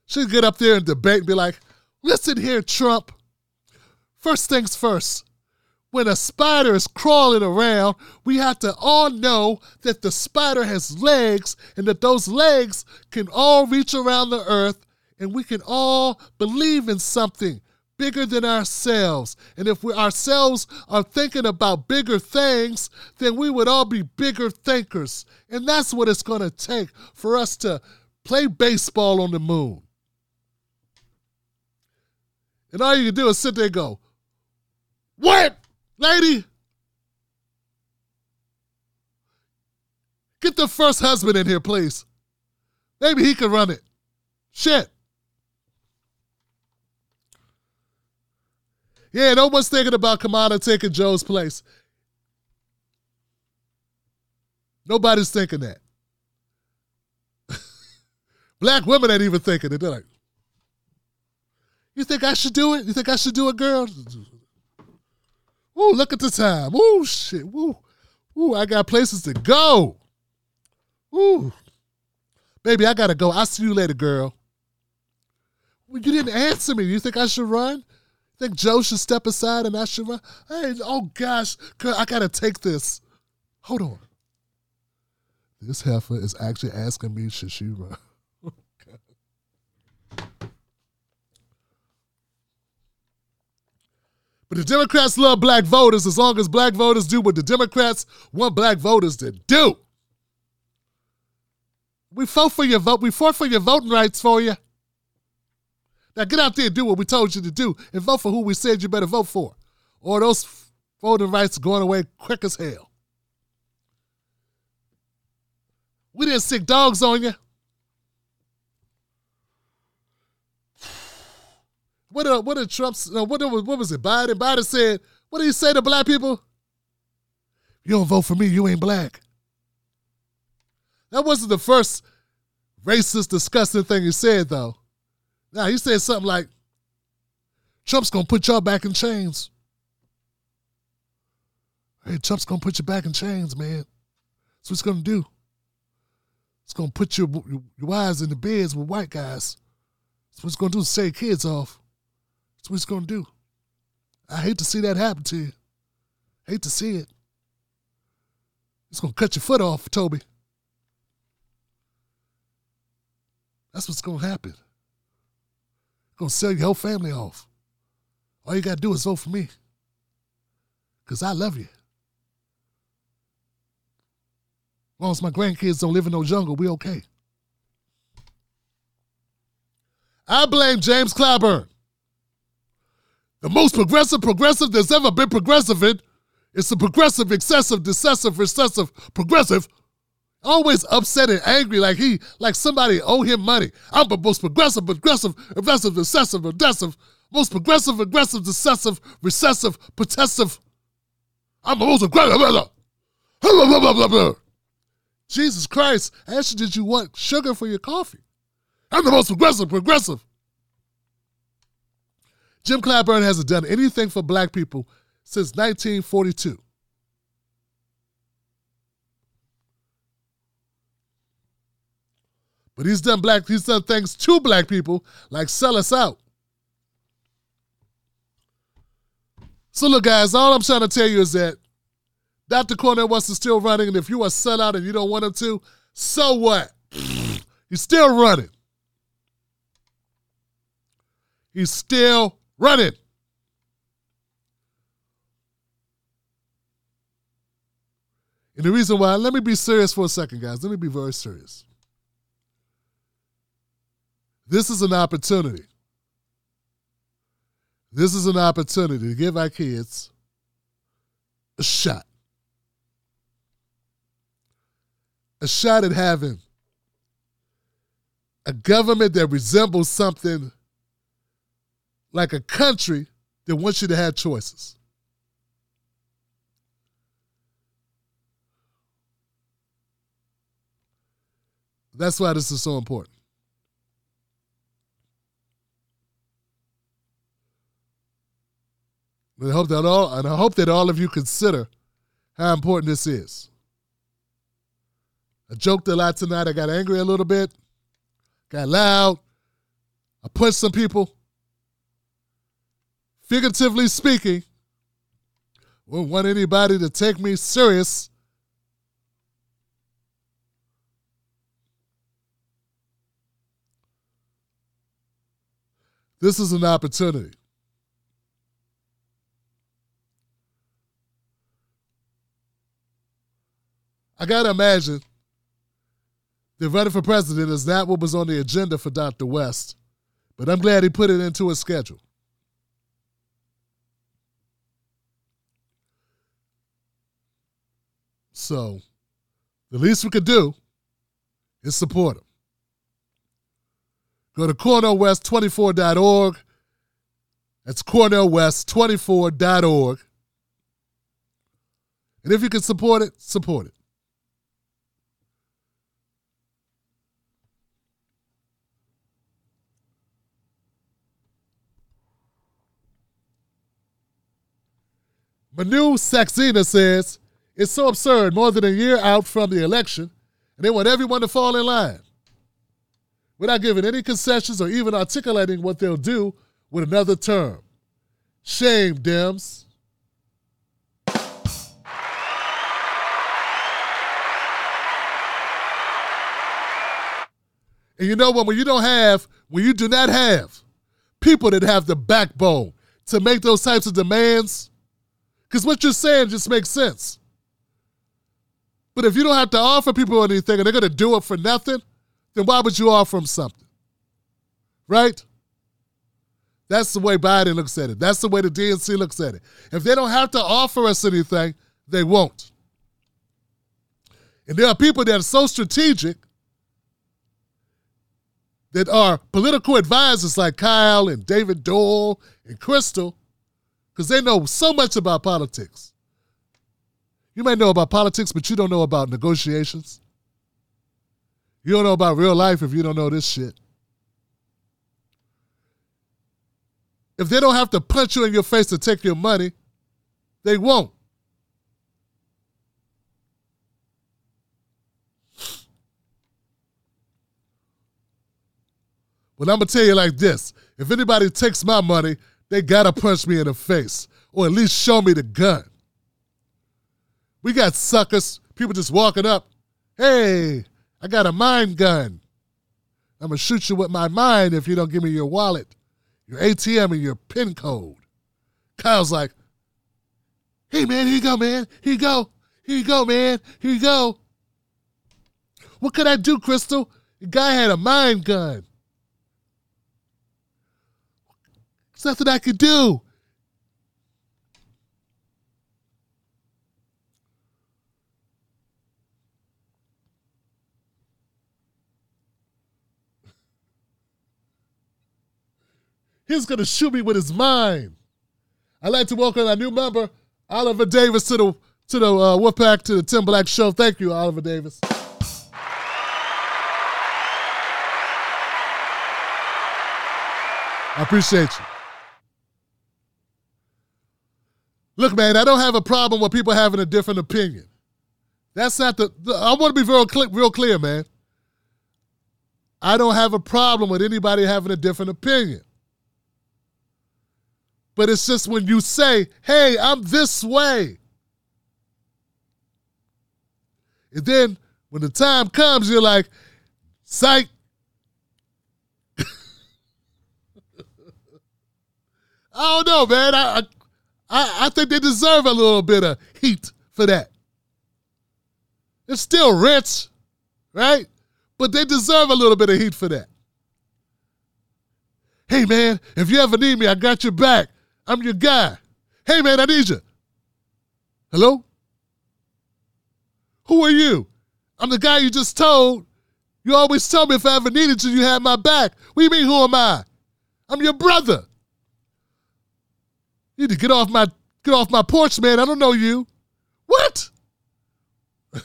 She'd get up there and debate and be like, listen here, Trump. First things first when a spider is crawling around, we have to all know that the spider has legs and that those legs can all reach around the earth and we can all believe in something bigger than ourselves. And if we ourselves are thinking about bigger things, then we would all be bigger thinkers. And that's what it's going to take for us to play baseball on the moon. And all you can do is sit there and go, What? Lady, get the first husband in here, please. Maybe he can run it. Shit. Yeah, no one's thinking about Kamala taking Joe's place. Nobody's thinking that. Black women ain't even thinking it. They're like, You think I should do it? You think I should do it, girl? Ooh, look at the time. Ooh, shit. Ooh, ooh, I got places to go. Ooh. Baby, I gotta go. I'll see you later, girl. Well, you didn't answer me. You think I should run? Think Joe should step aside and I should run? Hey, oh gosh, girl, I gotta take this. Hold on. This heifer is actually asking me, should she run? But the Democrats love black voters as long as black voters do what the Democrats want black voters to do. We fought for your vote. We fought for your voting rights for you. Now get out there and do what we told you to do and vote for who we said you better vote for. Or those voting rights are going away quick as hell. We didn't sick dogs on you. What uh, what did Trump's uh, what what was it? Biden Biden said, what did he say to black people? You don't vote for me, you ain't black. That wasn't the first racist, disgusting thing he said, though. Now he said something like, Trump's gonna put y'all back in chains. Hey, Trump's gonna put you back in chains, man. That's what he's gonna do. It's gonna put your, your, wives in the beds with white guys. That's what it's gonna do, save kids off. That's what he's gonna do. I hate to see that happen to you. Hate to see it. It's gonna cut your foot off, Toby. That's what's gonna happen. Gonna sell your whole family off. All you gotta do is vote for me. Cause I love you. As long as my grandkids don't live in no jungle, we okay. I blame James Clyburn. The most progressive progressive there's ever been progressive in. It's a progressive, excessive, decessive, recessive, progressive. Always upset and angry like he, like somebody owe him money. I'm the most progressive, progressive, aggressive, recessive, recessive, most progressive, aggressive, decessive, recessive, protessive. I'm the most aggressive. Jesus Christ, actually, did you want sugar for your coffee? I'm the most progressive, progressive. Jim Clyburn hasn't done anything for black people since 1942. But he's done black, he's done things to black people, like sell us out. So look, guys, all I'm trying to tell you is that Dr. Cornel West is still running, and if you are sell out and you don't want him to, so what? He's still running. He's still running. And the reason why, let me be serious for a second, guys. Let me be very serious. This is an opportunity. This is an opportunity to give our kids a shot. A shot at having a government that resembles something like a country that wants you to have choices. That's why this is so important. I hope that all and I hope that all of you consider how important this is. I joked a lot tonight. I got angry a little bit, got loud. I punched some people figuratively speaking, wouldn't want anybody to take me serious. This is an opportunity. I got to imagine that running for president is not what was on the agenda for Dr. West, but I'm glad he put it into his schedule. So the least we could do is support them. Go to CornellWest24.org. That's CornellWest24.org. And if you can support it, support it. Manu Saxena says, it's so absurd, more than a year out from the election, and they want everyone to fall in line. Without giving any concessions or even articulating what they'll do with another term. Shame, Dems. And you know what? When you don't have, when you do not have people that have the backbone to make those types of demands, because what you're saying just makes sense. But if you don't have to offer people anything and they're going to do it for nothing, then why would you offer them something? Right? That's the way Biden looks at it. That's the way the DNC looks at it. If they don't have to offer us anything, they won't. And there are people that are so strategic that are political advisors like Kyle and David Doel and Krystal, because they know so much about politics. You may know about politics, but you don't know about negotiations. You don't know about real life if you don't know this shit. If they don't have to punch you in your face to take your money, they won't. But I'm gonna tell you like this: if anybody takes my money, they gotta punch me in the face, or at least show me the gun. We got suckers, people just walking up. Hey, I got a mind gun. I'm gonna shoot you with my mind if you don't give me your wallet, your ATM, and your PIN code. Kyle's like, hey man, here you go, man. Here you go. Here you go, man. Here you go. What could I do, Krystal? The guy had a mind gun. There's nothing I could do. He's gonna shoot me with his mind. I'd like to welcome our new member, Oliver Davis, to the to the uh, Wolfpack to the Tim Black Show. Thank you, Oliver Davis. I appreciate you. Look, man, I don't have a problem with people having a different opinion. That's not the. the I want to be real real clear, man. I don't have a problem with anybody having a different opinion. But it's just when you say, "Hey, I'm this way," and then when the time comes, you're like, "Psych." I don't know, man. I, I I think they deserve a little bit of heat for that. They're still rich, right? But they deserve a little bit of heat for that. Hey man, if you ever need me, I got your back. I'm your guy. Hey man, I need you. Hello? Who are you? I'm the guy you just told. You always tell me if I ever needed you, you had my back. What do you mean, who am I? I'm your brother. You need to get off my get off my porch, man. I don't know you. What?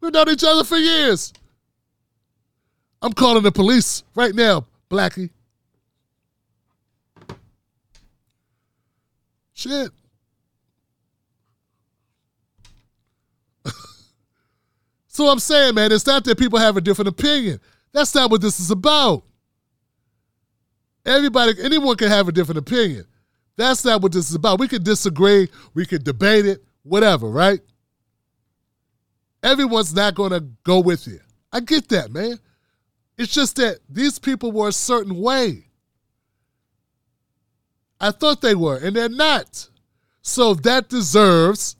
We've known each other for years. I'm calling the police right now, Blackie. Shit. so I'm saying, man, it's not that people have a different opinion. That's not what this is about. Everybody, anyone can have a different opinion. That's not what this is about. We could disagree, we could debate it, whatever, right? Everyone's not going to go with you. I get that, man. It's just that these people were a certain way. I thought they were, and they're not. So that deserves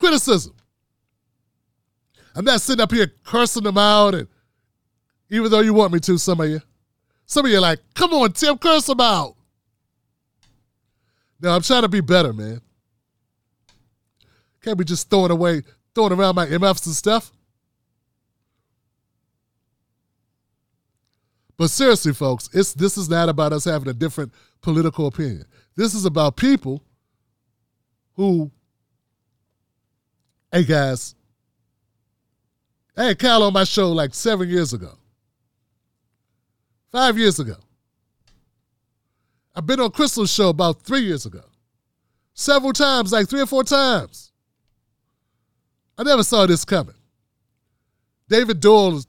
criticism. I'm not sitting up here cursing them out, and even though you want me to, some of you, some of you are like, come on, Tim, curse them out. No, I'm trying to be better, man. Can't be just throwing away, throwing around my MFs and stuff. But seriously, folks, it's this is not about us having a different political opinion. This is about people who, hey guys, I had Kyle on my show like seven years ago, five years ago. I've been on Krystal's show about three years ago. several times, like three or four times. I never saw this coming. David Doel,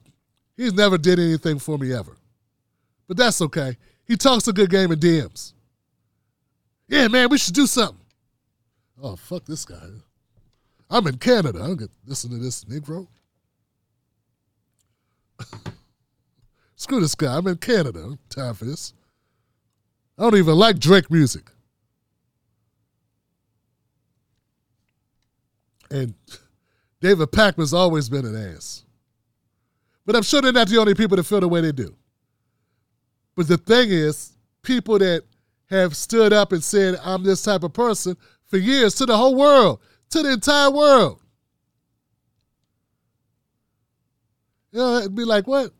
he's never did anything for me ever. But that's okay. He talks a good game in DMs. Yeah, man, we should do something. Oh, fuck this guy. I'm in Canada. I don't get listen to this Negro. Screw this guy. I'm in Canada. Time for this. I don't even like Drake music. And David Pakman's always been an ass. But I'm sure they're not the only people that feel the way they do. But the thing is, people that have stood up and said, I'm this type of person for years to the whole world, to the entire world. You know, it'd be like, what?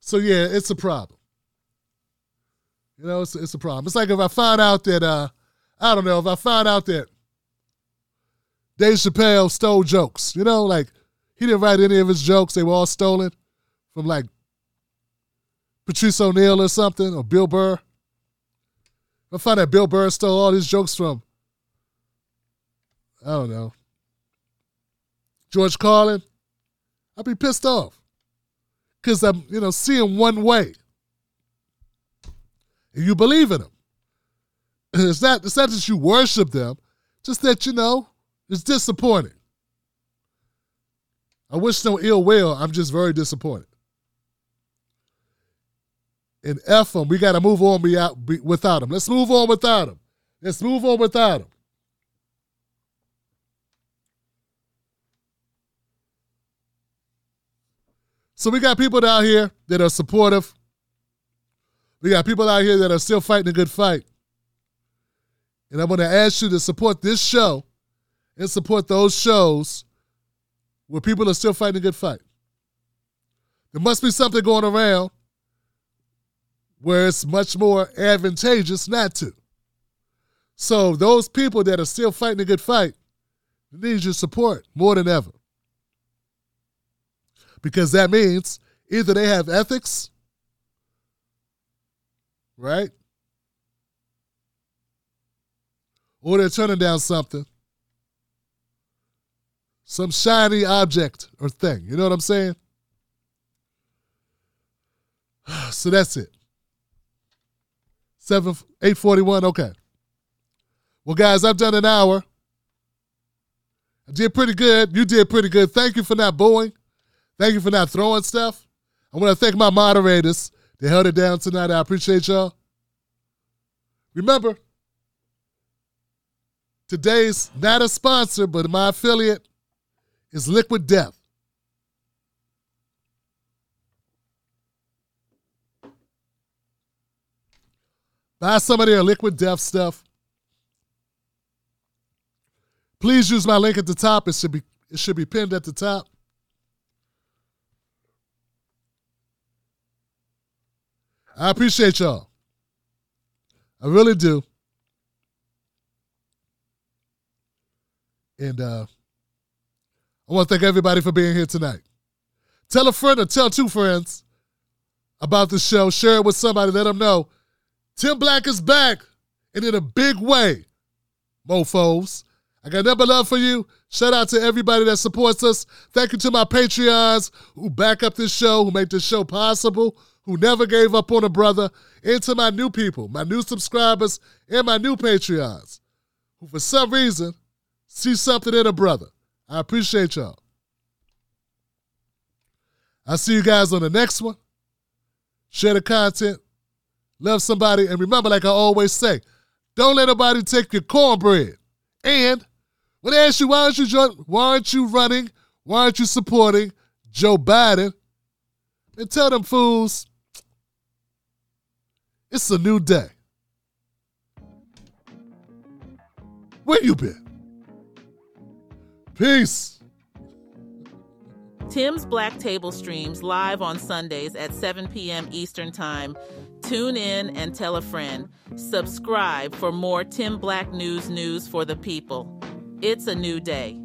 So yeah, it's a problem. You know, it's, it's a problem. It's like if I find out that, uh, I don't know, if I find out that Dave Chappelle stole jokes, you know, like he didn't write any of his jokes, they were all stolen from like Patrice O'Neal or something, or Bill Burr. I find that Bill Burr stole all his jokes from, I don't know, George Carlin, I'd be pissed off. Because I'm, you know, seeing one way and you believe in them. It's not, it's not that you worship them, just that, you know, it's disappointing. I wish no ill will. I'm just very disappointed. And F them. We got to move on without them. Let's move on without them. Let's move on without them. So we got people out here that are supportive we got people out here that are still fighting a good fight. And I'm going to ask you to support this show and support those shows where people are still fighting a good fight. There must be something going around where it's much more advantageous not to. So those people that are still fighting a good fight need your support more than ever. Because that means either they have ethics right? Or they're turning down something, some shiny object or thing. You know what I'm saying? So that's it. Seven eight forty one. Okay. Well, guys, I've done an hour. I did pretty good. You did pretty good. Thank you for not booing. Thank you for not throwing stuff. I want to thank my moderators. They held it down tonight. I appreciate y'all. Remember, today's not a sponsor, but my affiliate is Liquid Death. Buy some of their Liquid Death stuff. Please use my link at the top. It should be it should be pinned at the top. I appreciate y'all. I really do. And uh, I want to thank everybody for being here tonight. Tell a friend or tell two friends about the show. Share it with somebody. Let them know Tim Black is back and in a big way, mofos. I got nothing love for you. Shout out to everybody that supports us. Thank you to my Patreons who back up this show, who make this show possible who never gave up on a brother, and to my new people, my new subscribers, and my new Patreons, who for some reason see something in a brother. I appreciate y'all. I'll see you guys on the next one. Share the content, love somebody, and remember, like I always say, don't let nobody take your cornbread. And when they ask you why aren't you why aren't you running, why aren't you supporting Joe Biden, and tell them fools it's a new day. Where you been? Peace. Tim's Black Table streams live on Sundays at 7 p.m. Eastern Time. Tune in and tell a friend. Subscribe for more Tim Black News news for the people. It's a new day.